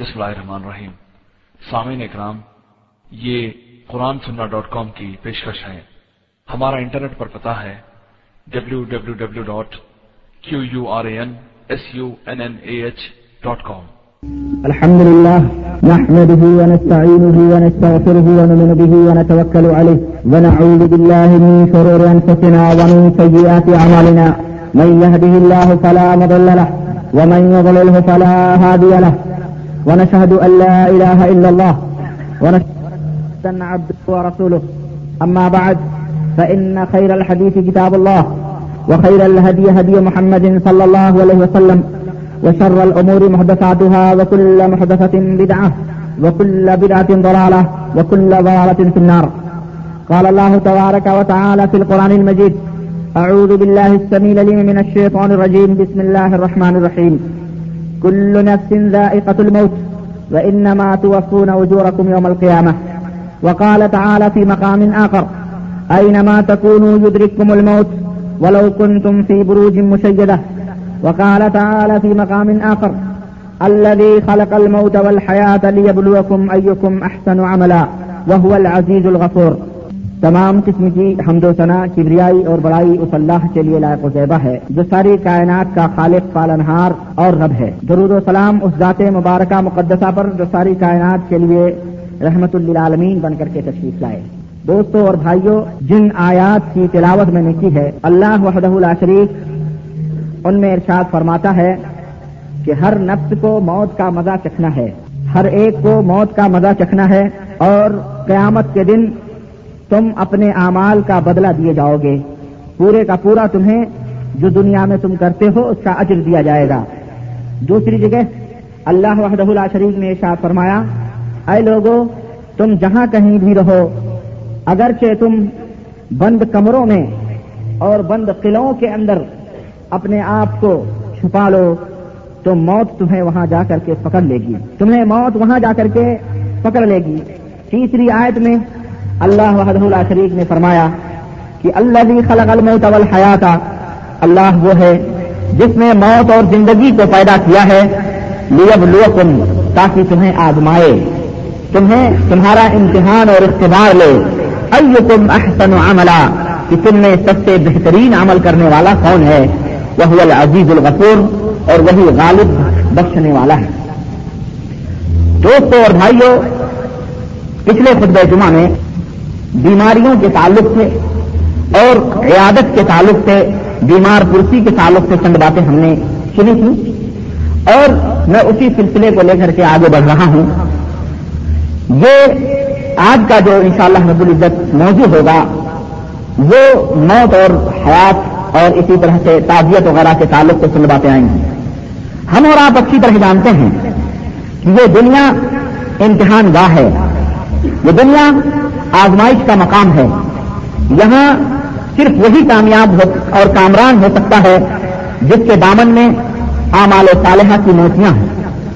بسم اللہ الرحمن الرحیم۔ سامعین اکرام، یہ قرآن سننا ڈاٹ کام کی پیشکش ہے۔ ہمارا انٹرنیٹ پر پتا ہے W W W dot Q U R A N S U N N A H dot com الحمد لله نحمده ونستعينه ونستغفره ونؤمن به ونتوكل عليه ونعوذ بالله من شرور أنفسنا ومن سيئات أعمالنا من يهده الله فلا مضل له، ومن يضلله فلا هادي له۔ ونشهد أن لا إله إلا الله ونشهد أن عبده ورسوله. أما بعد، فإن خير الحديث كتاب الله، وخير الهدي هدي محمد صلى الله عليه وسلم، وشر الأمور محدثاتها، وكل محدثة بدعة، وكل بدعة ضلالة، وكل ضلالة في النار. قال الله تبارك وتعالى في القرآن المجيد أعوذ بالله السميع العليم من الشيطان الرجيم. بسم الله الرحمن الرحيم. كل نفس ذائقة الموت، وإنما توفون أجوركم يوم القيامة. وقال تعالى في مقام آخر، أينما تكونوا يدرككم الموت، ولو كنتم في بروج مشيدة. وقال تعالى في مقام آخر، الذي خلق الموت والحياة ليبلوكم أيكم أحسن عملا، وهو العزيز الغفور. تمام قسم کی حمد و ثنا، کبریائی اور بڑائی اس اللہ کے لیے لائق و زیبہ ہے، جو ساری کائنات کا خالق، پالنہار اور رب ہے۔ درود و سلام اس ذات مبارکہ مقدسہ پر جو ساری کائنات کے لیے رحمت للعالمین بن کر کے تشریف لائے۔ دوستوں اور بھائیوں جن آیات کی تلاوت میں نے کی ہے، اللہ وحدہ لا شریف ان میں ارشاد فرماتا ہے کہ ہر نفس کو موت کا مزہ چکھنا ہے۔ ہر ایک کو موت کا مزہ چکھنا ہے اور قیامت کے دن تم اپنے اعمال کا بدلہ دیے جاؤ گے۔ پورے کا پورا تمہیں جو دنیا میں تم کرتے ہو اس کا اجر دیا جائے گا۔ دوسری جگہ اللہ وحدہ اللہ شریف نے ارشاد فرمایا، اے لوگوں تم جہاں کہیں بھی رہو، اگرچہ تم بند کمروں میں اور بند قلعوں کے اندر اپنے آپ کو چھپا لو، تو موت تمہیں وہاں جا کر کے پکڑ لے گی۔ تمہیں موت وہاں جا کر کے پکڑ لے گی۔ تیسری آیت میں اللہ وحدہ اللہ شریف نے فرمایا کہ اللہ بھی خلق الموت والحیات، اللہ وہ ہے جس نے موت اور زندگی کو پیدا کیا ہے، لیبلوکم تاکہ تمہیں آزمائے، تمہیں تمہارا امتحان اور اختبار لے۔ ایکم احسن عملا، کہ تم میں سب سے بہترین عمل کرنے والا کون ہے؟ وہ العزیز الغفور، اور وہی غالب بخشنے والا ہے۔ دوستوں اور بھائیوں پچھلے خطبہ جمعہ میں بیماریوں کے تعلق سے اور عیادت کے تعلق سے، بیمار پرسی کے تعلق سے چند باتیں ہم نے سنی تھی اور میں اسی سلسلے کو لے کر کے آگے بڑھ رہا ہوں۔ یہ آج کا جو انشاءاللہ شاء رب العزت موضوع ہوگا، وہ موت اور حیات اور اسی طرح سے تعزیت وغیرہ کے تعلق سے چند باتیں آئیں۔ گی ہم اور آپ اچھی طرح جانتے ہیں کہ یہ دنیا امتحان گاہ ہے۔ یہ دنیا آزمائش کا مقام ہے۔ یہاں صرف وہی کامیاب ہو اور کامران ہو سکتا ہے جس کے دامن میں اعمال صالحہ کی موتیاں ہیں۔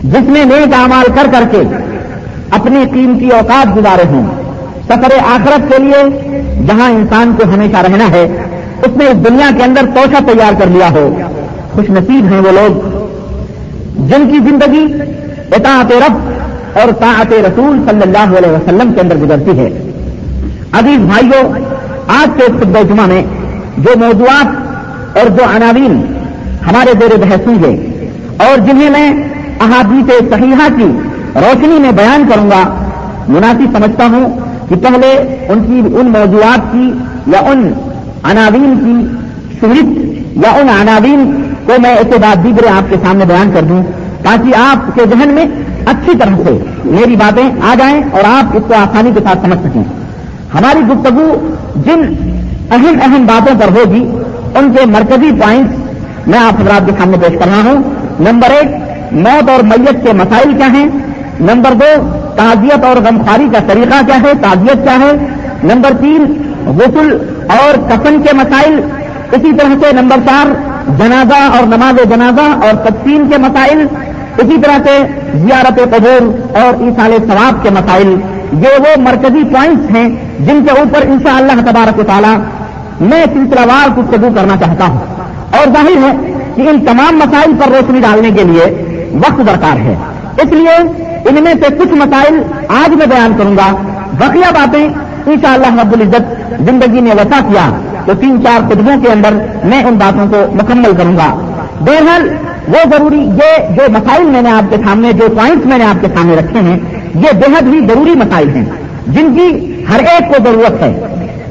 جس نے نیک اعمال کر کر کے اپنی قیمتی اوقات گزارے ہوں۔ سفر آخرت کے لیے جہاں انسان کو ہمیشہ رہنا ہے، اس نے اس دنیا کے اندر توشہ تیار کر لیا ہو۔ خوش نصیب ہیں وہ لوگ۔ جن کی زندگی اطاعت رب اور طاعت رسول صلی اللہ علیہ وسلم کے اندر گزرتی ہے۔ عزیز بھائیوں آج کے خطبہ جمعہ میں جو موضوعات اور جو عناوین ہمارے زیر بحث ہوں گے اور جنہیں میں احادیث صحیحہ کی روشنی میں بیان کروں گا، مناسب سمجھتا ہوں کہ پہلے ان کی، ان موضوعات کی یا ان عناوین کی فہرست یا ان عناوین کو میں ایسے بات دیگر آپ کے سامنے بیان کر دوں تاکہ آپ کے ذہن میں اچھی طرح سے میری باتیں آ جائیں اور آپ اس کو آسانی کے ساتھ سمجھ سکیں۔ ہماری گفتگو جن اہم اہم باتوں پر ہوگی، ان کے مرکزی پوائنٹ میں آپ حضرات کے سامنے پیش کر رہا ہوں۔ نمبر ایک، موت اور میت کے مسائل کیا ہیں؟ نمبر دو، تعزیت اور غمخاری کا طریقہ کیا ہے؟ تعزیت کیا ہے؟ نمبر تین، غسل اور کفن کے مسائل۔ اسی طرح سے نمبر چار، جنازہ اور نماز جنازہ اور تقسیم کے مسائل۔ اسی طرح سے زیارت قبور اور ایسال ثواب کے مسائل۔ یہ وہ مرکزی پوائنٹس ہیں جن کے اوپر انشاء اللہ تبارک تعالیٰ میں سلسلہ وار گفتگو کرنا چاہتا ہوں۔ اور ظاہر ہے کہ ان تمام مسائل پر روشنی ڈالنے کے لیے وقت درکار ہے۔ اس لیے ان میں سے کچھ مسائل آج میں بیان کروں گا۔ بقیہ باتیں انشاءاللہ شاء اللہ رب العزت زندگی نے وسا کیا تو تین چار خطبوں کے اندر میں ان باتوں کو مکمل کروں گا۔ بہرحال وہ ضروری یہ جو مسائل میں نے آپ کے سامنے، جو پوائنٹس میں نے آپ کے سامنے رکھے ہیں، یہ بےحد ہی ضروری مسائل ہیں۔ جن کی ہر ایک کو ضرورت ہے۔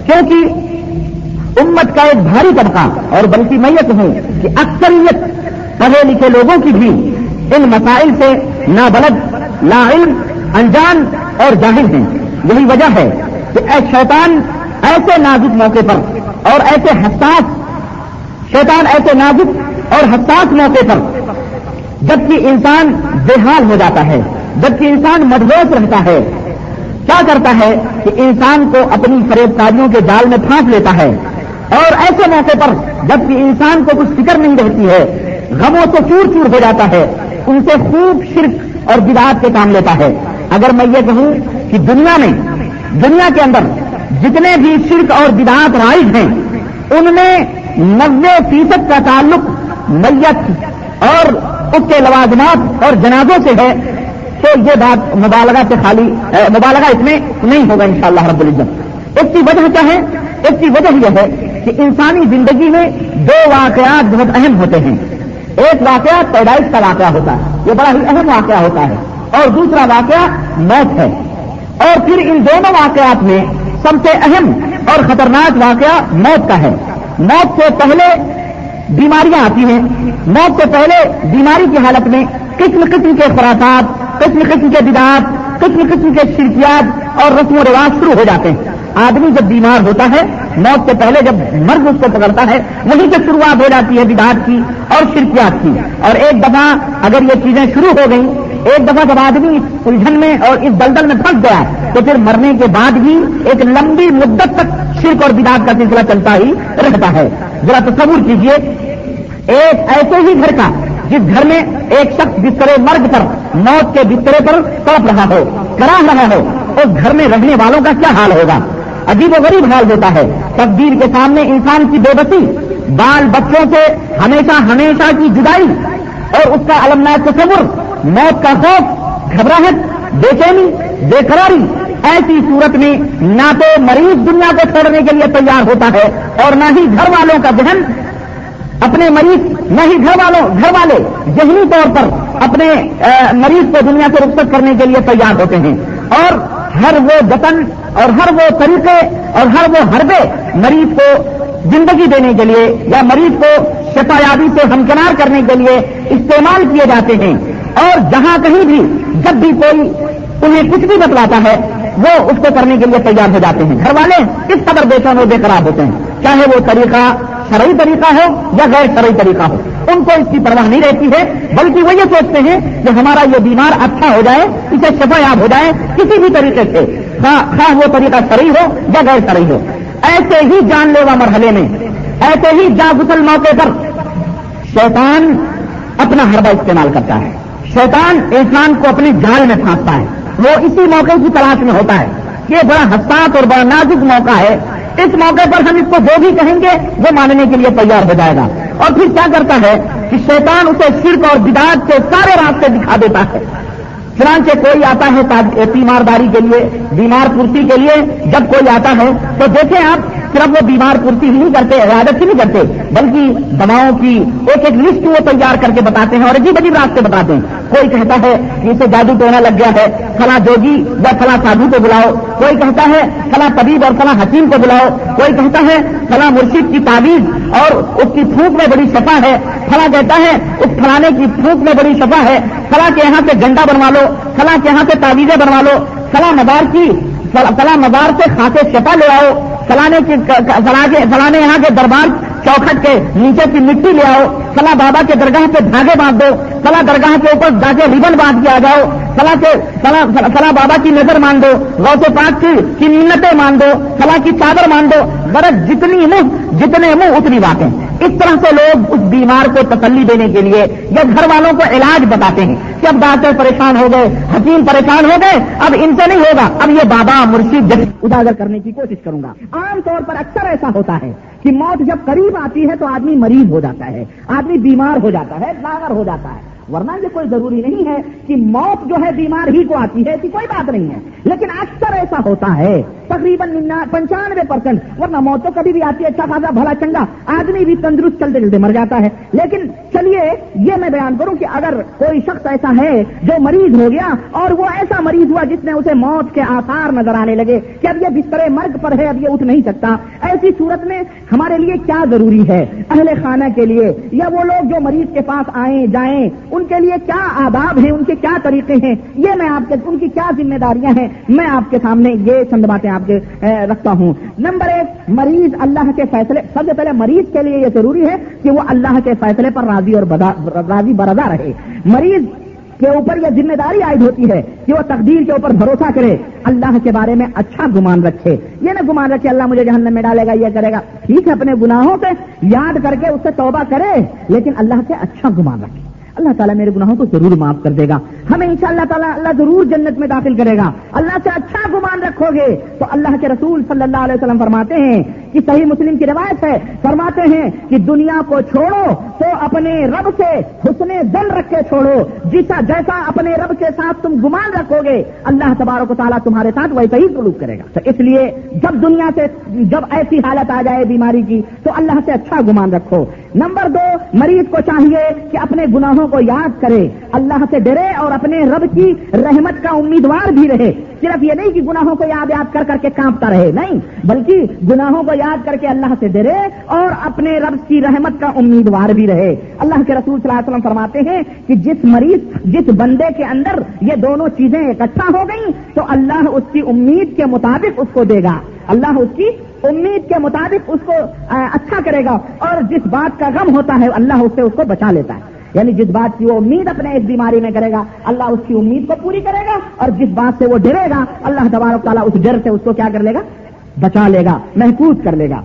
کیونکہ امت کا ایک بھاری طبقہ اور بلکہ میں یہ کہوں کہ اکثریت پڑھے لکھے لوگوں کی بھی ان مسائل سے نابلد، لا علم، انجان اور جاہل ہیں۔ یہی وجہ ہے کہ اے شیطان، ایسے نازک موقع پر اور ایسے حساس، شیطان ایسے نازک اور حساس موقع پر جبکہ انسان بےحال ہو جاتا ہے، جبکہ انسان مدوس رہتا ہے۔ کیا کرتا ہے کہ انسان کو اپنی فریب کاریوں کے جال میں پھانس لیتا ہے اور ایسے موقع پر جبکہ انسان کو کچھ فکر نہیں رہتی ہے، غموں سے چور چور ہو جاتا ہے، ان سے خوب شرک اور بدعات کے کام لیتا ہے۔ اگر میں یہ کہوں کہ دنیا میں، دنیا کے اندر جتنے بھی شرک اور بدعات رائج ہیں، ان میں نبے فیصد کا تعلق میت اور اس کے لوازمات اور جنازوں سے ہے۔ تو یہ بات مبالغہ سے خالی مبالغہ اس میں نہیں ہوگا انشاءاللہ رب العزت۔ اس کی وجہ کیا ہے؟ اس کی وجہ یہ ہے کہ انسانی زندگی میں دو واقعات بہت اہم ہوتے ہیں۔ ایک واقعہ پیدائش کا واقعہ ہوتا ہے، یہ بڑا ہی اہم واقعہ ہوتا ہے۔ اور دوسرا واقعہ موت ہے۔ اور پھر ان دونوں واقعات میں سب سے اہم اور خطرناک واقعہ موت کا ہے۔ موت سے پہلے بیماریاں آتی ہیں۔ موت سے پہلے بیماری کی حالت میں قسم قسم کے خوراکات قسم قسم کے بدعات، قسم قسم کے شرکیات اور رسم و رواج شروع ہو جاتے ہیں۔ آدمی جب بیمار ہوتا ہے، موت سے پہلے جب مرض اس کو پکڑتا ہے، وہیں سے شروعات ہو جاتی ہے بدعات کی اور شرکیات کی۔ اور ایک دفعہ اگر یہ چیزیں شروع ہو گئیں، ایک دفعہ جب آدمی اس الجھن میں اور اس دلدل میں پھنس گیا، تو پھر مرنے کے بعد بھی ایک لمبی مدت تک شرک اور بدعات کا سلسلہ چلتا ہی رہتا ہے۔ ذرا تصور کیجیے، ایک ایسے ہی گھر کا جس گھر میں ایک شخص بسترے مرگ پر موت کے بسترے پر تڑپ رہا ہو کرا رہا ہو، اس گھر میں رہنے والوں کا کیا حال ہوگا؟ عجیب و غریب حال ہوتا ہے۔ تقدیر کے سامنے انسان کی بے بسی، بال بچوں سے ہمیشہ ہمیشہ کی جدائی اور اس کا المناک تصور، موت کا خوف، گھبراہٹ، بے چینی، بے قراری، ایسی صورت میں نہ تو مریض دنیا کو چھوڑنے کے لیے تیار ہوتا ہے اور نہ ہی گھر والوں کا ذہن اپنے مریض نہ ہی گھر والوں، گھر والے ذہنی طور پر اپنے مریض کو دنیا سے رخصت کرنے کے لیے تیار ہوتے ہیں۔ اور ہر وہ جتن اور ہر وہ طریقے اور ہر وہ حربے مریض کو زندگی دینے کے لیے یا مریض کو شفایابی سے ہمکنار کرنے کے لیے استعمال کیے جاتے ہیں۔ اور جہاں کہیں بھی، جب بھی کوئی انہیں کچھ بھی بتلاتا ہے، وہ اس کو کرنے کے لیے تیار ہو جاتے ہیں۔ گھر والے اس قدر بے چین و بے قرار ہوتے ہیں۔ چاہے وہ طریقہ شرعی طریقہ ہو یا غیر شرعی طریقہ ہو؟ ان کو اس کی پرواہ نہیں رہتی ہے، بلکہ وہ یہ سوچتے ہیں کہ ہمارا یہ بیمار اچھا ہو جائے، اسے شفا یاب ہو جائے کسی بھی طریقے سے۔ خواہ وہ طریقہ شرعی ہو یا غیر شرعی ہو۔ ایسے ہی جان لیوا مرحلے میں، ایسے ہی جاگسل موقع پر شیطان اپنا حربہ استعمال کرتا ہے۔ شیطان انسان کو اپنی جال میں پھانستا ہے۔ وہ اسی موقع کی تلاش میں ہوتا ہے۔ یہ بڑا حساس اور بڑا نازک موقع ہے۔ اس موقع پر ہم اس کو جو بھی کہیں گے وہ ماننے کے لیے تیار ہو جائے گا۔ اور پھر کیا کرتا ہے کہ شیطان اسے شرک اور بداعت کے سارے راستے دکھا دیتا ہے۔ چنانچہ کوئی آتا ہے تیمارداری کے لیے، بیمار پورتی کے لیے جب کوئی آتا ہے تو دیکھیں آپ صرف وہ بیمار پورتی ہی نہیں کرتے، عیادت ہی نہیں کرتے، بلکہ دواؤں کی ایک ایک لسٹ وہ تیار کر کے بتاتے ہیں اور عجیب عجیب راستے بتاتے ہیں۔ کوئی کہتا ہے کہ اسے جادو ٹونا لگ گیا ہے، فلاں جوگی یا فلاں سادھو کو بلاؤ۔ کوئی کہتا ہے فلاں طبیب اور فلاں حکیم کو بلاؤ۔ کوئی کہتا ہے فلاں مرشید کی تعویذ اور اس کی پھونک میں بڑی شفا ہے۔ فلاں کہتا ہے اس فلانے کی پھونک میں بڑی شفا ہے۔ فلاں کے یہاں سے گنڈا بنوا لو، فلاں کے یہاں سے تعویذیں بنوا لو۔ فلاں مدار کی، فلاں مدار سے خاصے شفا لے آؤ۔ فلانے کے فلانے یہاں کے دربار چوکھٹ کے نیچے کی مٹی لے آؤ، فلاں بابا کے درگاہ پہ دھاگے باندھ دو، فلاں درگاہ کے اوپر دھاگے ریبن باندھ کے آ جاؤ، فلاں کے فلاں بابا کی نظر مان دو، غوث پاک کی منتیں مان دو، فلاں کی چادر مان دو برس جتنی منہ جتنے منہ اتنی باتیں۔ اس طرح سے لوگ اس بیمار کو تسلی دینے کے لیے یا گھر والوں کو علاج بتاتے ہیں کہ اب ڈاکٹر پریشان ہو گئے، حکیم پریشان ہو گئے، اب ان سے نہیں ہوگا، اب یہ بابا مرشید اجاگر کرنے کی کوشش کروں گا۔ عام طور پر اکثر ایسا ہوتا ہے کہ موت جب قریب آتی ہے تو آدمی مریض ہو جاتا ہے، آدمی بیمار ہو جاتا ہے، لاغر ہو جاتا ہے۔ ورنہ یہ کوئی ضروری نہیں ہے کہ موت جو ہے بیمار ہی کو آتی ہے، ایسی کوئی بات نہیں ہے۔ لیکن اکثر ایسا ہوتا ہے، تقریباً پنچانوے پرسینٹ ورنہ موت تو کبھی بھی آتی ہے اچھا خاصا، بھلا، چنگا آدمی بھی تندرست چلتے چلتے مر جاتا ہے۔ لیکن چلیے، یہ میں بیان کروں کہ اگر کوئی شخص ایسا ہے جو مریض ہو گیا اور وہ ایسا مریض ہوا جس نے اسے موت کے آثار نظر آنے لگے کہ اب یہ بستر مرگ پر ہے، اب یہ اٹھ نہیں سکتا، ایسی صورت میں ہمارے لیے کیا ضروری ہے؟ اہل خانہ کے لیے، یا وہ لوگ جو مریض کے پاس آئیں، جائیں ان کے لیے کیا آداب ہیں؟ ان کے کیا طریقے ہیں؟ یہ میں آپ کے ان کی کیا ذمہ داریاں ہیں؟ میں آپ کے سامنے یہ چند باتیں آپ کے رکھتا ہوں۔ نمبر ایک، مریض اللہ کے فیصلے سب سے پہلے مریض کے لیے یہ ضروری ہے کہ وہ اللہ کے فیصلے پر راضی اور راضی بردا رہے۔ مریض کے اوپر یہ ذمہ داری عائد ہوتی ہے کہ وہ تقدیر کے اوپر بھروسہ کرے۔ اللہ کے بارے میں اچھا گمان رکھے۔ یہ نہ گمان رکھے اللہ مجھے جہنم میں ڈالے گا، یہ کرے گا۔ ٹھیک ہے، اپنے گناہوں سے یاد کر کے اس سے توبہ کرے، لیکن اللہ سے اچھا گمان رکھے۔ اللہ تعالیٰ میرے گناہوں کو ضرور معاف کر دے گا۔ ہمیں ان شاء اللہ تعالیٰ اللہ ضرور جنت میں داخل کرے گا۔ اللہ سے اچھا گمان رکھو گے۔ تو اللہ کے رسول صلی اللہ علیہ وسلم فرماتے ہیں کہ صحیح مسلم کی روایت ہے۔ فرماتے ہیں کہ دنیا کو چھوڑو تو اپنے رب سے حسن دل رکھ کے چھوڑو۔ جیسا جیسا اپنے رب کے ساتھ تم گمان رکھو گے، اللہ تبارک و تعالیٰ تمہارے ساتھ ویسا ہی سلوک کرے گا۔ تو اس لیے جب دنیا سے جب ایسی حالت آ جائے بیماری کی، تو اللہ سے اچھا گمان رکھو۔ نمبر دو، مریض کو چاہیے کہ اپنے گناہوں کو یاد کرے۔ اللہ سے ڈرے اور اپنے رب کی رحمت کا امیدوار بھی رہے۔ صرف یہ نہیں کہ گناہوں کو یاد یاد کر کر کے کانپتا رہے، نہیں، بلکہ گناہوں کو یاد کر کے اللہ سے ڈرے اور اپنے رب کی رحمت کا امیدوار بھی رہے۔ اللہ کے رسول صلی اللہ علیہ وسلم فرماتے ہیں کہ جس مریض، جس بندے کے اندر یہ دونوں چیزیں اکٹھا ہو گئیں، تو اللہ اس کی امید کے مطابق اس کو دے گا۔ اللہ اس کی امید کے مطابق اس کو اچھا کرے گا۔ اور جس بات کا غم ہوتا ہے، اللہ اس سے اس کو بچا لیتا ہے۔ یعنی جس بات کی وہ امید اپنے اس بیماری میں کرے گا، اللہ اس کی امید کو پوری کرے گا اور جس بات سے وہ ڈرے گا، اللہ تبارک تعالیٰ اس ڈر سے اس کو کیا کر لے گا؟ بچا لے گا، محفوظ کر لے گا۔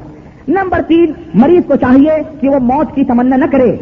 نمبر تین، مریض کو چاہیے کہ وہ موت کی تمنا نہ کرے۔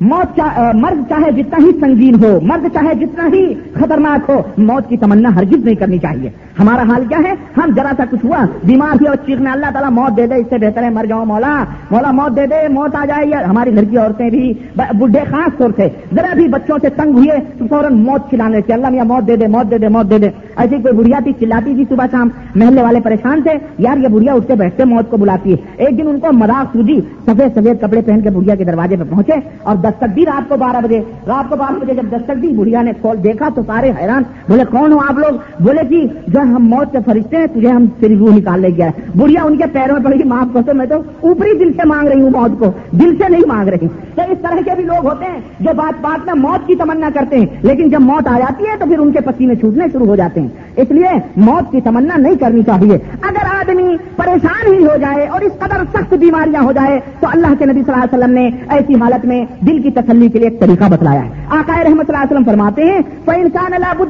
موت مرد چاہے جتنا ہی سنگین ہو مرد چاہے جتنا ہی خطرناک ہو، موت کی تمنا ہرگز نہیں کرنی چاہیے۔ ہمارا حال کیا ہے؟ ہم ذرا سا کچھ ہوا، بیمار ہی اور چیخ اللہ تعالیٰ موت دے دے، اس سے بہتر ہے، مر جاؤ مولا۔ مولا موت دے دے، موت آ جائے۔ یا ہماری گھر کی عورتیں بھی بڈھے خاص طور سے، ذرا بھی بچوں سے تنگ ہوئے تو فوراً موت کھلانے سے، اللہ میاں موت دے دے، موت دے دے، موت دے دے۔ ایسی کوئی بڑھیا تھی، چلاتی تھی صبح شام، محلے والے پریشان تھے، یار یہ بڑھیا اٹھتے بیٹھتے موت کو بلاتی ہے۔ ایک دن ان کو مذاق سوجی، سفید سفید کپڑے پہن کے بڑھیا کے دروازے پہ پہنچے اور دستک دی رات کو بارہ بجے، رات کو بارہ بجے جب دستک دی بڑھیا نے کھول دیکھا تو سارے حیران، بولے کون ہو آپ لوگ؟ بولے کہ جو ہم موت سے فرشتے ہیں، تجھے ہم تیری روح نکال لے گیا بڑھیا، ان کے پیروں میں پڑے گی معاف کرتے میں تو اوپری دل سے مانگ رہی ہوں موت کو، دل سے نہیں مانگ رہی۔ تو اس طرح کے بھی لوگ ہوتے ہیں جو بات بات میں موت کی تمنا کرتے ہیں، لیکن جب موت آ جاتی ہے تو پھر ان کے پسینے چھوٹنے شروع ہو جاتے ہیں۔ اس لیے موت کی تمنا نہیں کرنی چاہیے۔ اگر آدمی پریشان ہی ہو جائے اور اس قدر سخت بیماریاں ہو جائے، تو اللہ کے نبی صلی اللہ علیہ وسلم نے ایسی حالت میں دل دل کی تسلی کے لیے ایک طریقہ بتلایا ہے۔ آقائے رحمت اللہ علیہ وسلم فرماتے ہیں تو انسان اللہ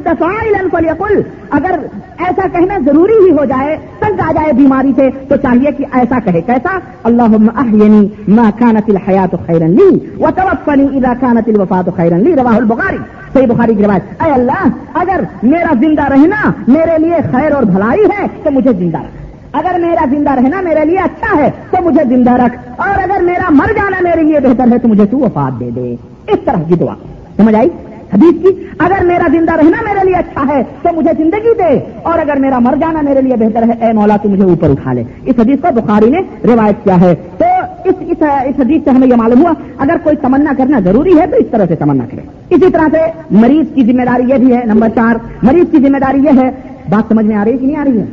اگر ایسا کہنا ضروری ہی ہو جائے، تنگ آ جائے بیماری سے، تو چاہیے کہ ایسا کہے۔ کیسا؟ اللہ ما كانت الحیات خیرن لی و توفنی اذا كانت الوفات خیرن لی رواہ البخاری، صحیح بخاری کی روایت۔ اے اللہ، اگر میرا زندہ رہنا میرے لیے خیر اور بھلائی ہے، تو مجھے زندہ رکھ۔ اگر میرا زندہ رہنا میرے لیے اچھا ہے تو مجھے زندہ رکھ اور اگر میرا مر جانا میرے لیے بہتر ہے تو مجھے تو وفات دے دے اس طرح کی دعا سمجھ آئی حدیث کی؟ اگر میرا زندہ رہنا میرے لیے اچھا ہے تو مجھے زندگی دے اور اگر میرا مر جانا میرے لیے بہتر ہے اے مولا تو مجھے اوپر اٹھا لے اس حدیث کو بخاری نے روایت کیا ہے تو اس اس, اس حدیث سے ہمیں یہ معلوم ہوا اگر کوئی تمنا کرنا ضروری ہے تو اس طرح سے تمنا کرے اسی طرح سے مریض کی ذمہ داری یہ بھی ہے نمبر چار مریض کی ذمہ داری یہ ہے بات سمجھ میں آ رہی ہے کہ نہیں آ رہی ہے؟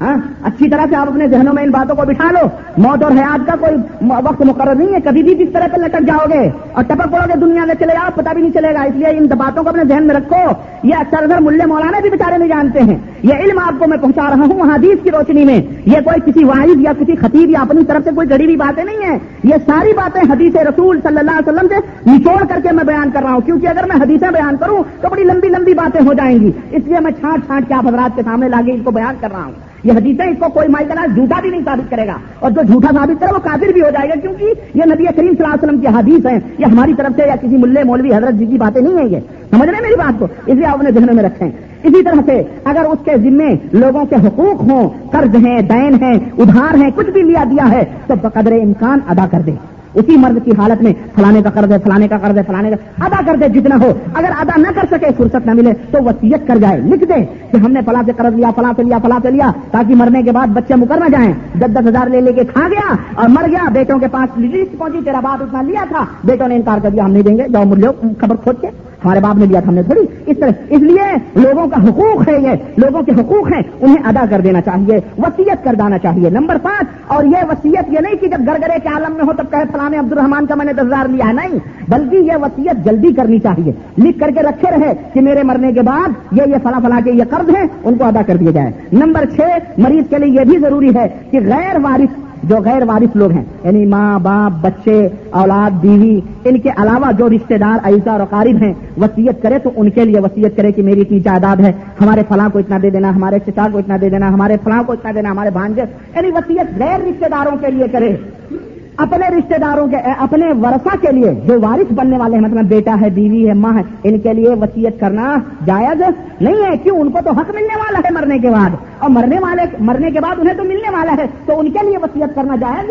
ہاں؟ اچھی طرح سے آپ اپنے ذہنوں میں ان باتوں کو بٹھا لو۔ موت اور حیات کا کوئی وقت مقرر نہیں ہے۔ کبھی بھی جس طرح پہ لٹک جاؤ گے اور ٹپک پڑو گے، دنیا میں چلے جاؤ پتا بھی نہیں چلے گا۔ اس لیے ان باتوں کو اپنے ذہن میں رکھو۔ یہ اکثر اگر ملے مولانا بھی بےچارے نہیں جانتے ہیں۔ یہ علم آپ کو میں پہنچا رہا ہوں حدیث کی روشنی میں۔ یہ کوئی کسی واحد یا کسی خطیب یا اپنی طرف سے کوئی گڑی ہوئی باتیں نہیں ہیں۔ یہ ساری باتیں حدیث رسول صلی اللہ علیہ وسلم سے نچوڑ کر کے میں بیان کر رہا ہوں۔ کیونکہ اگر میں حدیثیں بیان کروں تو بڑی لمبی لمبی باتیں ہو جائیں گی۔ اس لیے میں چھانٹ چھانٹ کے آپ حضرات کے سامنے لاگے ان کو بیان کر رہا ہوں۔ یہ حدیثیں اس کو کوئی مائی کرنا جھوٹا بھی نہیں ثابت کرے گا۔ اور جو جھوٹا ثابت کرے وہ کافر بھی ہو جائے گا کیونکہ یہ نبی کریم صلی اللہ علیہ وسلم کی حدیث ہیں۔ یہ ہماری طرف سے یا کسی ملے مولوی حضرت جی کی باتیں نہیں ہیں یہ۔ سمجھ رہے ہیں میری بات کو؟ اس لیے آپ اپنے ذہنوں میں رکھیں۔ اسی طرح سے اگر اس کے ذمے لوگوں کے حقوق ہوں، قرض ہیں، دین ہیں، ادھار ہیں، کچھ بھی لیا دیا ہے، تو بقدر امکان ادا کر دیں اسی مرد کی حالت میں فلانے کا قرض ہے، فلانے کا قرض ہے، فلانے کا ادا کر دے جتنا ہو۔ اگر ادا نہ کر سکے، فرصت نہ ملے، تو وسیعت کر جائے۔ لکھ دے کہ ہم نے فلاں سے قرض لیا، فلاں سے لیا، فلاں سے لیا، تاکہ مرنے کے بعد بچے مکر نہ جائیں۔ دس دس ہزار لے لے کے کھا گیا اور مر گیا۔ بیٹوں کے پاس لسٹ پہنچی، تیرا بات اتنا لیا تھا۔ بیٹوں نے انکار کر دیا، ہم نہیں دیں گے۔ جاؤ مجھے خبر کھود کے۔ ہمارے باپ نے دیا تھا ہم نے تھوڑی اس طرح اس لیے لوگوں کا حقوق ہے یہ، لوگوں کے حقوق ہیں، انہیں ادا کر دینا چاہیے وسیعت کر دینا چاہیے، نمبر پانچ، اور یہ وسیعت یہ نہیں کہ جب گرگرے کے عالم میں ہو تب کہے فلاں عبد الرحمان کا میں نے دس ہزار لیا ہے، نہیں، بلکہ یہ وسیعت جلدی کرنی چاہیے۔ لکھ کر کے رکھے رہے کہ میرے مرنے کے بعد یہ یہ فلاں فلاں کے یہ قرض ہیں، ان کو ادا کر دیا جائے نمبر چھ، مریض کے لیے یہ بھی ضروری ہے کہ غیر وارث جو غیر وارث لوگ ہیں یعنی ماں، باپ، بچے، اولاد، بیوی، ان کے علاوہ جو رشتہ دار ایسا اور قارب ہیں وسیعت کرے تو ان کے لیے وسیعت کرے کہ میری اتنی جائیداد ہے، ہمارے فلاں کو اتنا دے دینا، ہمارے چچا کو اتنا دے دینا، ہمارے فلاں کو اتنا دینا، ہمارے بھانجے یعنی وسیعت غیر رشتہ داروں کے لیے کرے۔ اپنے رشتہ داروں کے اپنے ورثہ کے لیے جو وارث بننے والے ہیں مطلب بیٹا ہے، بیوی ہے، ماں ہے، ان کے لیے وسیعت کرنا جائز نہیں ہے۔ کیوں؟ ان کو تو حق ملنے والا ہے مرنے کے بعد۔ اور مرنے والے مرنے کے بعد انہیں تو ملنے والا ہے۔ تو ان کے لیے وسیعت کرنا جائز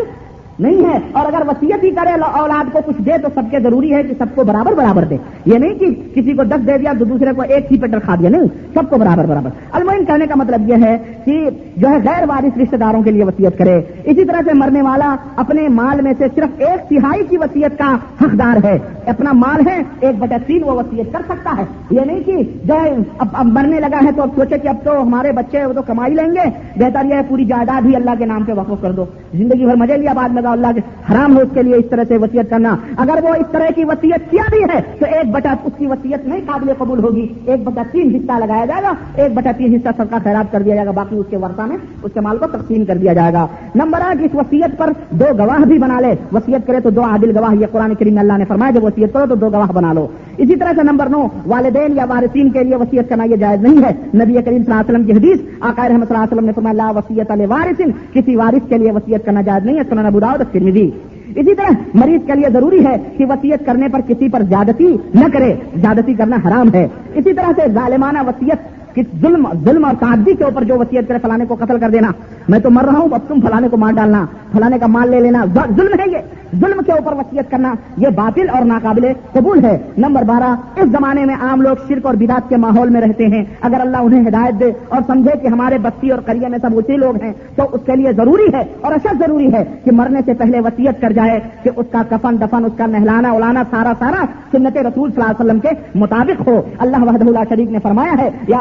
نہیں ہے۔ اور اگر وسیعت ہی کرے اولاد کو کچھ دے تو سب کے ضروری ہے کہ سب کو برابر برابر دے۔ یہ نہیں کہ کسی کو دس دے دیا تو دوسرے کو ایک ہی پیٹر کھا دیا، نہیں۔ سب کو برابر برابر۔ المین کہنے کا مطلب یہ ہے کہ جو ہے غیر وارث رشتے داروں کے لیے وسیعت کرے۔ اسی طرح سے مرنے والا اپنے مال میں سے صرف ایک تہائی کی وسیعت کا حقدار ہے۔ اپنا مال ہے، ایک بٹا تین وہ وسیعت کر سکتا ہے۔ یہ نہیں کہ جو ہے اب اب مرنے لگا ہے تو اب سوچے کہ اب تو ہمارے بچے وہ تو کمائی لیں گے۔ بہتر یہ ہے پوری جائیداد ہی اللہ کے نام پہ وقف کر دو۔ زندگی بھر مزے لیا بعد لگا اللہ کے حرام ہو اس کے لیے اس طرح سے وسیعت کرنا۔ اگر وہ اس طرح کی وسیعت کیا بھی ہے، تو ایک بٹا اس کی وسیعت نہیں قابل قبول ہوگی۔ ایک بٹا تین حصہ لگایا جائے گا، ایک بٹا تین حصہ سب کا خیرات کر دیا جائے گا، باقی اس کے ورثہ میں اس کے مال کو تقسیم کر دیا جائے گا۔ نمبر آٹھ، اس وسیعت پر دو گواہ بھی بنا لے۔ وسیعت کرے تو دو عادل گواہ، یہ قرآن کریم اللہ نے فرمایا، جب وسیعت کرو تو دو گواہ بنا لو۔ اسی طرح سے نمبر نو، والدین یا وارثین کے لیے وسیعت کرنا یہ جائز نہیں ہے۔ نبی کریم صلی اللہ علیہ وسلم کی حدیث آقائر رحمۃ اللہ وسلم نے فرمایا، لا وسیعت علیہ وارثین کسی وارث کے لیے وسیعت کرنا جائز نہیں ہے۔ سنن ابو اور ترمذی۔ اسی طرح مریض کے لیے ضروری ہے کہ وسیعت کرنے پر کسی پر زیادتی نہ کرے، زیادتی کرنا حرام ہے۔ اسی طرح سے ظالمانہ وسیعت ظلم ظلم اور تعدی کے اوپر جو وسیعت کرے، فلانے کو قتل کر دینا۔ میں تو مر رہا ہوں، اب تم فلانے کو مار ڈالنا۔ فلانے کا مال لے لینا ظلم ہے یہ۔ ظلم کے اوپر وسیعت کرنا، یہ باطل اور ناقابل قبول ہے۔ نمبر بارہ، اس زمانے میں عام لوگ شرک اور بدات کے ماحول میں رہتے ہیں۔ اگر اللہ انہیں ہدایت دے اور سمجھے کہ ہمارے بستی اور کریے میں سب اسی لوگ ہیں، تو اس کے لیے ضروری ہے اور اشد ضروری ہے کہ مرنے سے پہلے وسیعت کر جائے کہ اس کا کفن، دفن، اس کا نہلانا الانا سارا سارا سنت رسول صلی اللہ علیہ وسلم کے مطابق ہو۔ اللہ وحد اللہ شریف نے فرمایا ہے، یا